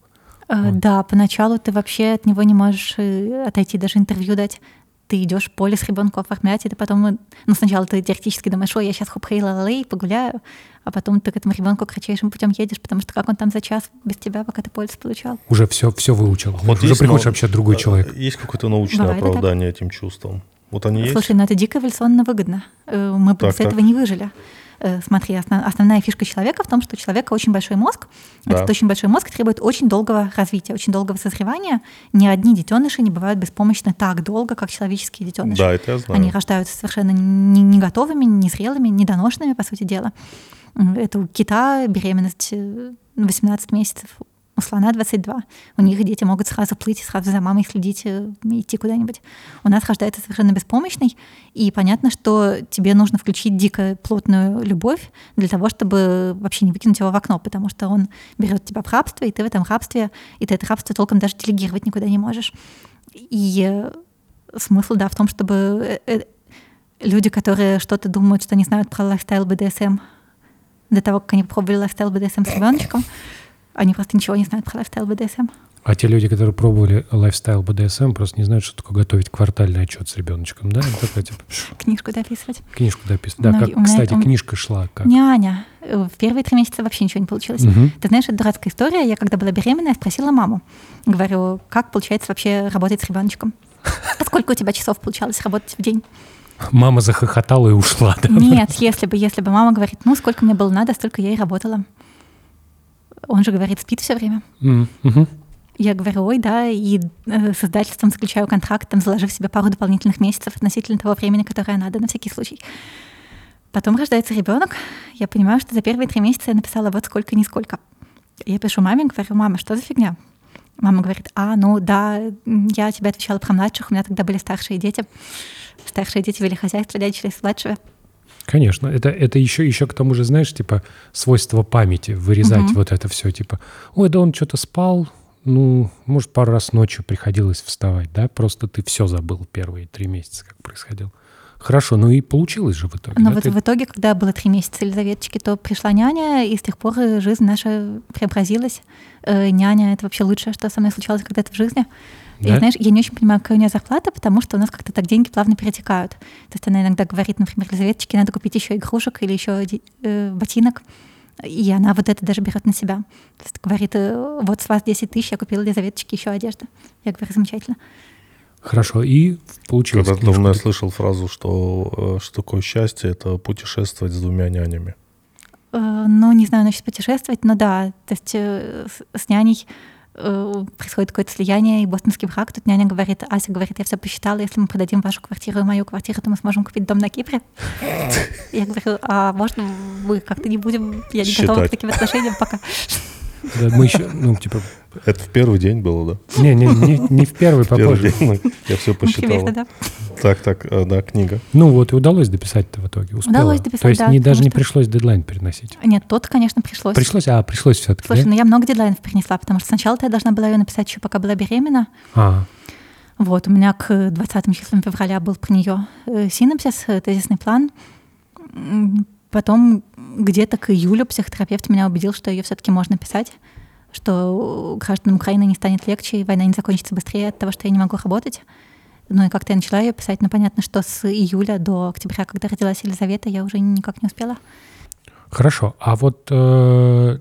Э, да, поначалу ты вообще от него не можешь э, отойти, даже интервью дать. Ты идешь поле с ребенком оформлять, и ты потом, ну, сначала ты теоретически думаешь, ой, я сейчас хоп хей ла погуляю, а потом ты к этому ребенку кратчайшим путем едешь, потому что как он там за час без тебя, пока ты полис получал. Уже все, все выучил. Вот уже приходишь вообще другой человек. Есть какое-то научное Бывает оправдание этим чувствам? Вот они Слушай, есть? ну это дико эволюционно выгодно. Э, мы так, с этого не выжили. Э, смотри, основ, основная фишка человека в том, что у человека очень большой мозг. Да. Этот очень большой мозг требует очень долгого развития, очень долгого созревания. Ни одни детеныши не бывают беспомощны так долго, как человеческие детеныши. Да, это я знаю. Они рождаются совершенно не, не готовыми, не зрелыми, недоношенными, по сути дела. Это у кита беременность 18 э, месяцев, у слона 22. У них дети могут сразу плыть, сразу за мамой следить, э, идти куда-нибудь. У нас рождается совершенно беспомощный, и понятно, что тебе нужно включить дико плотную любовь для того, чтобы вообще не выкинуть его в окно, потому что он берет тебя в рабство, и ты в этом рабстве, и ты это рабство толком даже делегировать никуда не можешь. И смысл, да, в том, чтобы э, э, люди, которые что-то думают, что не знают про лайфстайл БДСМ, до того, как они попробовали лайфстайл БДСМ с ребеночком, они просто ничего не знают про лайфстайл БДСМ. А те люди, которые пробовали лайфстайл БДСМ, просто не знают, что такое готовить квартальный отчет с ребеночком, да? Такое, типа... Книжку дописывать. Книжку дописывать. Да, как, меня, кстати, книжка шла как? Няня. В первые три месяца вообще ничего не получилось. Угу. Ты знаешь, это дурацкая история. Я когда была беременная, спросила маму. Говорю, как получается вообще работать с ребеночком? А сколько у тебя часов получалось работать в день? Мама захохотала и ушла, да? Нет, если бы, если бы мама говорит, ну, сколько мне было надо, столько я и работала. Он же говорит, спит все время. Mm-hmm. Я говорю, ой, да, и э, с издательством заключаю контракт, там, заложив себе пару дополнительных месяцев относительно того времени, которое надо, на всякий случай. Потом рождается ребенок, я понимаю, что за первые три месяца я написала вот сколько, нисколько. Я пишу маме, говорю, мама, что за фигня? Мама говорит, а, ну да, я тебе отвечала про младших, у меня тогда были старшие дети. Старшие дети вели хозяйство, дядя через младшего. Конечно, это, это еще, еще к тому же, знаешь, типа свойство памяти, вырезать угу. вот это все, типа, ой, да он что-то спал, ну, может, пару раз ночью приходилось вставать, да, просто ты все забыл первые три месяца, как происходило. Хорошо, ну и получилось же в итоге. Но да? вот ты... в итоге, когда было три месяца Елизаветочки, то пришла няня, и с тех пор жизнь наша преобразилась. Э, няня — это вообще лучшее, что со мной случалось когда-то в жизни. Да? И знаешь, я не очень понимаю, какая у нее зарплата, потому что у нас как-то так деньги плавно перетекают. То есть она иногда говорит, например, Елизаветочке, надо купить еще игрушек или еще э, ботинок. И она вот это даже берет на себя. То есть говорит, «Э, вот с вас 10 тысяч, я купила Елизаветочке еще одежду. Я говорю, замечательно. Хорошо, и получилось. Когда давно я слышал фразу, что, э, что такое счастье, это путешествовать с двумя нянями. Э, ну, не знаю, насчет путешествовать, но да, то есть с, няней происходит какое-то слияние, и бостонский брак. Тут няня говорит, Ася говорит, я все посчитала, если мы продадим вашу квартиру и мою квартиру, то мы сможем купить дом на Кипре. Я говорю, а можно мы как-то не будем, я не готова к таким отношениям пока. Да, мы еще, ну, типа... Это в первый день было, да? Не, не, не, не в первый, попозже. Первый день я все посчитал. да. Так, так, э, да, книга. Ну вот, и удалось дописать-то в итоге. Успела. Удалось дописать, То есть да, не, даже не пришлось дедлайн переносить? Нет, тот, конечно, пришлось. Пришлось? А, пришлось все-таки, Слушай, да? ну я много дедлайнов перенесла, потому что сначала я должна была ее написать еще пока была беременна. А. Вот, у меня к 20 числам февраля был про нее э, синопсис, э, тезисный план. Потом где-то к июлю психотерапевт меня убедил, что ее все-таки можно писать что гражданам Украины не станет легче, и война не закончится быстрее от того, что я не могу работать. Ну и как-то я начала ее писать, но понятно, что с июля до октября, когда родилась Елизавета, я уже никак не успела. Хорошо, а вот э,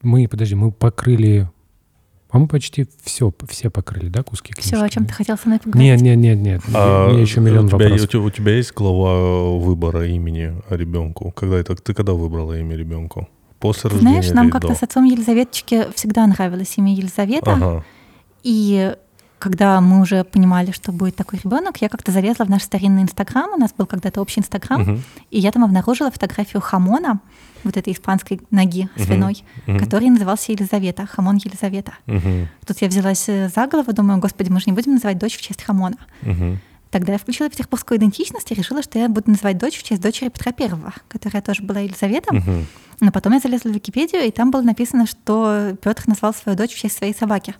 мы, подожди, мы покрыли, а мы почти все, все покрыли, да, куски книжки? Все, о чем ты хотел со мной поговорить? Нет, нет, нет, нет, а, мне еще миллион у тебя, вопросов. У тебя есть глава выбора имени ребенку? Когда это, ты когда выбрала имя ребенку? После Ты знаешь, нам как-то с отцом Елизаветочки всегда нравилось имя Елизавета. Ага. И когда мы уже понимали, что будет такой ребенок, я как-то залезла в наш старинный Инстаграм. У нас был когда-то общий Инстаграм, угу. и я там обнаружила фотографию хамона, вот этой испанской ноги свиной, угу. который назывался Елизавета, хамон Елизавета. Угу. Тут я взялась э, за голову, думаю, господи, мы же не будем называть дочь в честь хамона. Угу. Тогда я включила петербургскую идентичность и решила, что я буду называть дочь в честь дочери Петра Первого, которая тоже была Елизаветом. Угу. Но потом я залезла в Википедию, и там было написано, что Петр назвал свою дочь в честь своей собаки.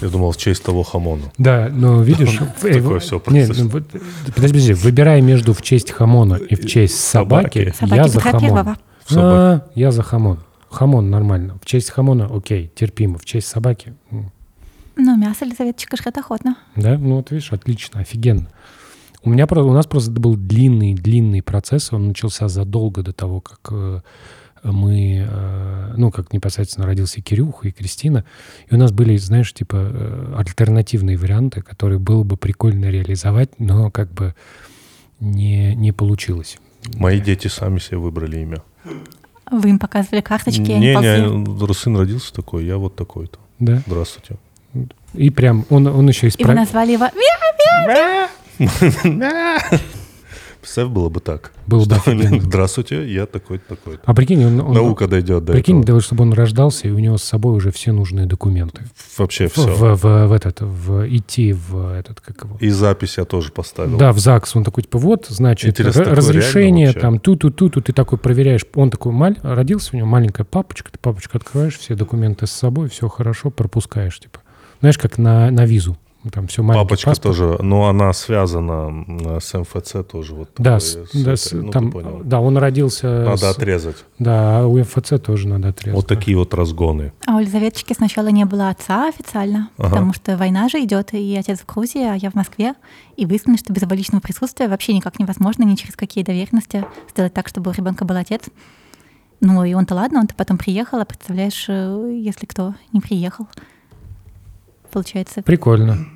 Я думал, в честь того хамона. Да, но видишь... Такое все Нет, ну, подожди, подожди, выбирая между в честь хамона и в честь собаки, я за хамон. А, я за хамон. хамон нормально. В честь хамона окей, терпимо. В честь собаки... Ну, мясо Елизаветочка жрет охотно. Да? Ну вот видишь, отлично, офигенно. У меня у нас просто это был длинный, длинный процесс. Он начался задолго до того, как э, мы, э, ну, как непосредственно родился Кирюха и Кристина. И у нас были, знаешь, типа э, альтернативные варианты, которые было бы прикольно реализовать, но как бы не, не получилось. Мои дети сами себе выбрали имя. Вы им показывали карточки, не, они Не, сын родился такой, я вот такой-то. Да? Здравствуйте. И прям, он, он еще исправил. И вы назвали его Представь, было бы так. Было бы офигенно. Здравствуйте, я такой-то, такой-то. А прикинь, он, он, Наука дойдет до Прикинь, этого. чтобы он рождался, и у него с собой уже все нужные документы. Вообще в, все. В, в, в этот, в идти в этот, как его? И запись я тоже поставил. Да, в ЗАГС. Он такой, типа, вот, значит, Интересно, разрешение, там, ту-ту-ту-ту, ты такой проверяешь. Он такой, маль, родился у него маленькая папочка, ты папочку открываешь, все документы с собой, все хорошо, пропускаешь, типа. Знаешь, как на, на визу. Там все Папочка паспорт. тоже, но она связана с МФЦ тоже. Вот да, такой, да, с, ну, там, да, он родился... Надо с, отрезать. Да, у МФЦ тоже надо отрезать. Вот да. такие вот разгоны. А у Елизаветочки сначала не было отца официально, ага. потому что война же идет, и отец в Грузии, а я в Москве. И выяснилось, что без его личного присутствия вообще никак невозможно, ни через какие доверенности сделать так, чтобы у ребенка был отец. Ну и он-то ладно, он-то потом приехал, а представляешь, э, если кто не приехал получается. Прикольно.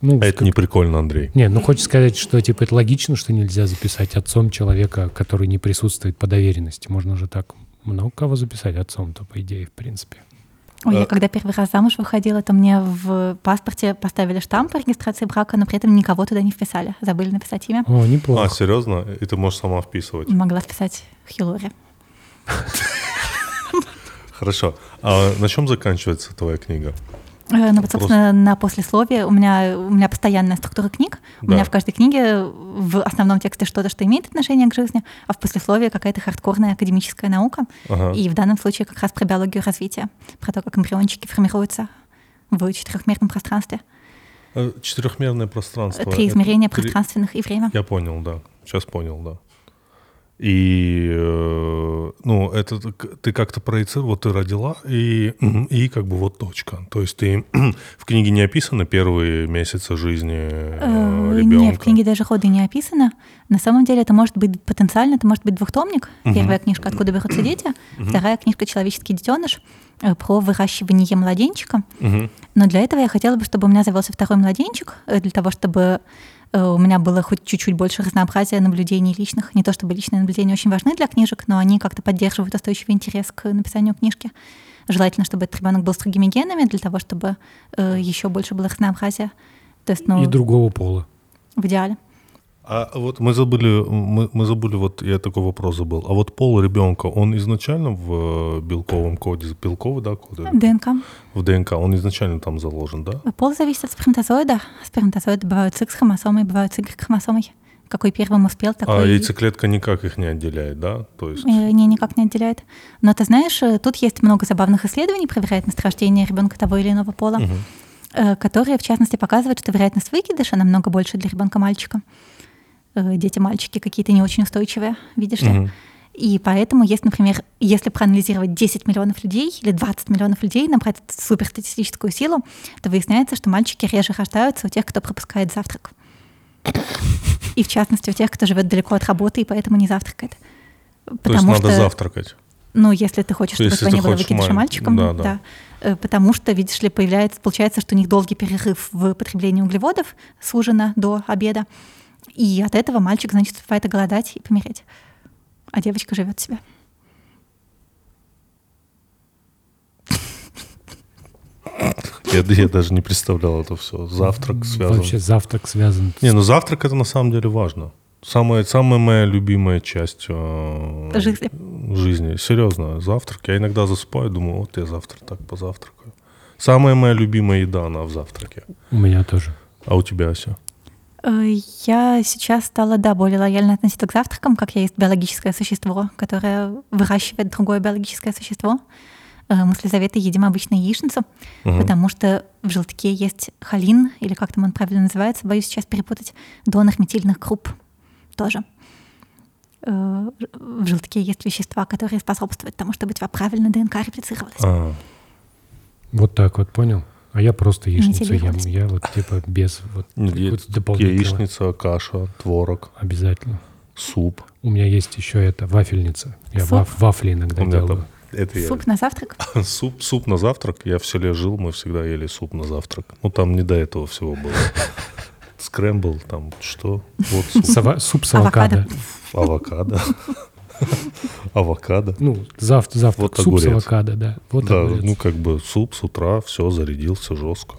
Ну, а это не прикольно, Андрей. Не, ну хочешь сказать, что типа это логично, что нельзя записать отцом человека, который не присутствует по доверенности. Можно же так много кого записать отцом-то, по идее, в принципе. Ой, а... я когда первый раз замуж выходила, то мне в паспорте поставили штамп по регистрации брака, но при этом никого туда не вписали. Забыли написать имя. О, неплохо. А, серьезно? И ты можешь сама вписывать? Могла вписать Хилори. Хорошо. А на чем заканчивается твоя книга? Э, ну вот, собственно, на послесловие у меня, у меня постоянная структура книг. Да. У меня в каждой книге в основном тексте что-то, что имеет отношение к жизни, а в послесловии какая-то хардкорная академическая наука. Ага. И в данном случае как раз про биологию развития, про то, как эмбриончики формируются в четырехмерном пространстве. Э, четырехмерное пространство. Три измерения это... пространственных и время. Я понял, да. Сейчас понял, да. И, э, ну, это ты как-то проецировал, вот ты родила, и, и как бы вот точка. То есть ты в книге не описаны первые месяцы жизни э, ребенка? Нет, в книге даже ходы не описано. На самом деле это может быть потенциально, это может быть двухтомник. Первая книжка «Откуда берутся дети», вторая книжка «Человеческий детеныш», э, про выращивание младенчика. Но для этого я хотела бы, чтобы у меня завелся второй младенчик, для того, чтобы Э, у меня было хоть чуть-чуть больше разнообразия наблюдений личных. Не то чтобы личные наблюдения очень важны для книжек, но они как-то поддерживают устойчивый интерес к написанию книжки. Желательно, чтобы этот ребенок был с другими генами, для того, чтобы э, еще больше было разнообразия. То есть, ну, И другого пола. В идеале. А вот мы забыли, мы, мы забыли, вот я такой вопрос забыл. А вот пол ребенка, он изначально в белковом коде, белковый, да, код? ДНК. В ДНК, он изначально там заложен, да? Пол зависит от сперматозоида. Сперматозоиды бывают с X-хромосомой, бывают с Y-хромосомой. Какой первым успел, такой... А яйцеклетка никак их не отделяет, да? То есть... Э, не, никак не отделяет. Но ты знаешь, э, тут есть много забавных исследований про вероятность рождения ребенка того или иного пола, угу. которые, в частности, показывают, что вероятность выкидыша намного больше для ребенка-мальчика. Э, дети-мальчики какие-то не очень устойчивые, видишь ли. Угу. И поэтому, если, например, если проанализировать 10 миллионов людей или 20 миллионов людей, набрать суперстатистическую силу, то выясняется, что мальчики реже рождаются у тех, кто пропускает завтрак. И в частности у тех, кто живет далеко от работы и поэтому не завтракает. Потому то есть надо что, завтракать? Ну, если ты хочешь, чтобы твоя не было выкидыша мальчиком, да, да. да. Э, потому что, видишь ли, появляется, получается, что у них долгий перерыв в потреблении углеводов с ужина до обеда. И от этого мальчик, значит, успевает оголодать и помереть. А девочка живет себя. Я, я даже не представлял это все. Завтрак связан. Вообще завтрак связан. Не, ну завтрак это на самом деле важно. Самая, самая моя любимая часть э, жизни. жизни. Серьезно, завтрак. Я иногда засыпаю, думаю, вот я завтра так позавтракаю. Самая моя любимая еда, она в завтраке. У меня тоже. А у тебя все? Э, я сейчас стала, да, более лояльно относиться к завтракам, как я есть биологическое существо, которое выращивает другое биологическое существо. Э, мы с Лизаветой едим обычно яичницу, угу. потому что в желтке есть холин, или как там он правильно называется, боюсь сейчас перепутать, донор метильных групп тоже. э, в желтке есть вещества, которые способствуют тому, чтобы у тебя правильно ДНК реплицировалась. А. Вот так вот, понял? А я просто яичницу ем. Я вот типа без вот Яичница, каша, творог. Обязательно. Суп. У меня есть еще это вафельница. Я ваф, вафли иногда делаю. Это суп я... на завтрак? суп, суп на завтрак. Я в селе жил, мы всегда ели суп на завтрак. Ну, там не до этого всего было. Скрэмбл, там что? Вот суп. Сова, суп с авокадо. Авокадо. Авокадо. Ну, зав, завтрак, вот суп огурец. с авокадо, да. Вот да, огурец. ну как бы суп с утра, все, зарядился жестко.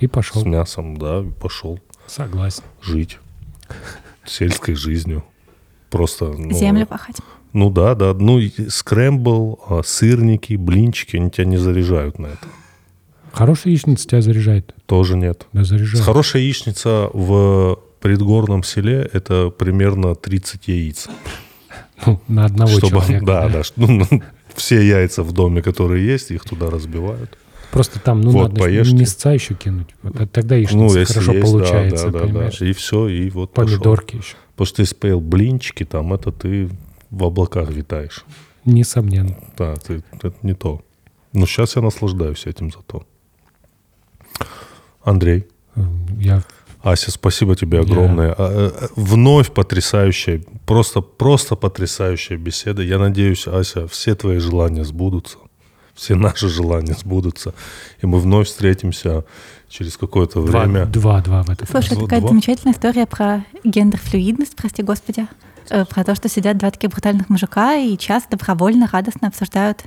И пошел. С мясом, да, пошел. Согласен. Жить сельской жизнью. Просто... Ну, Землю пахать. Ну да, да. Ну, скрэмбл, а, сырники, блинчики, они тебя не заряжают на это. Хорошая яичница тебя заряжает? Тоже нет. Да, заряжает. Хорошая яичница в предгорном селе — это примерно 30 яиц. Ну, на одного Чтобы, человека. Да, да. да ну, все яйца в доме, которые есть, их туда разбивают. Просто там, ну, вот, надо поешьте. мясца еще кинуть. Вот, тогда яичница ну, если хорошо есть, получается, да, да, понимаешь? Да, и все, и вот Помидорки пошел. еще. Потому что если поел блинчики, там это ты в облаках витаешь. Несомненно. Да, ты, это не то. Но сейчас я наслаждаюсь этим зато. Андрей. Я... Ася, спасибо тебе огромное. Я... А, э, вновь потрясающая, просто, просто потрясающая беседа. Я надеюсь, Ася, все твои желания сбудутся. Все наши желания сбудутся. И мы вновь встретимся через какое-то два, время. Два, два в этом. Слушай, какая замечательная история про гендер-флюидность, прости господи. Э, про то, что сидят два таких брутальных мужика и часто добровольно, радостно обсуждают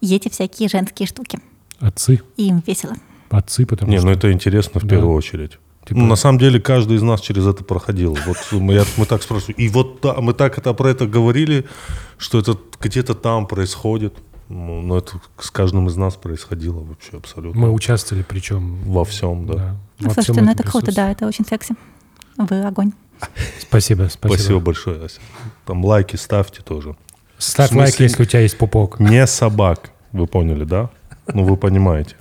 эти всякие женские штуки. Отцы. И им весело. Отцы, потому Не, что... ну это интересно в да. первую очередь. Типа... Ну, на самом деле, каждый из нас через это проходил. Вот мы, я, мы так спрашиваем. И вот да, мы так это, про это говорили, что это где-то там происходит. Ну, но это с каждым из нас происходило вообще абсолютно. Мы участвовали, причем... Во всем, да. да. Ну, Во слушайте, ну это круто, да, это очень секси. Вы огонь. Спасибо, спасибо. Спасибо большое, Ася. Там лайки ставьте тоже. Ставь лайк, если у тебя есть пупок. Не собак. Вы поняли, да? Ну, вы понимаете.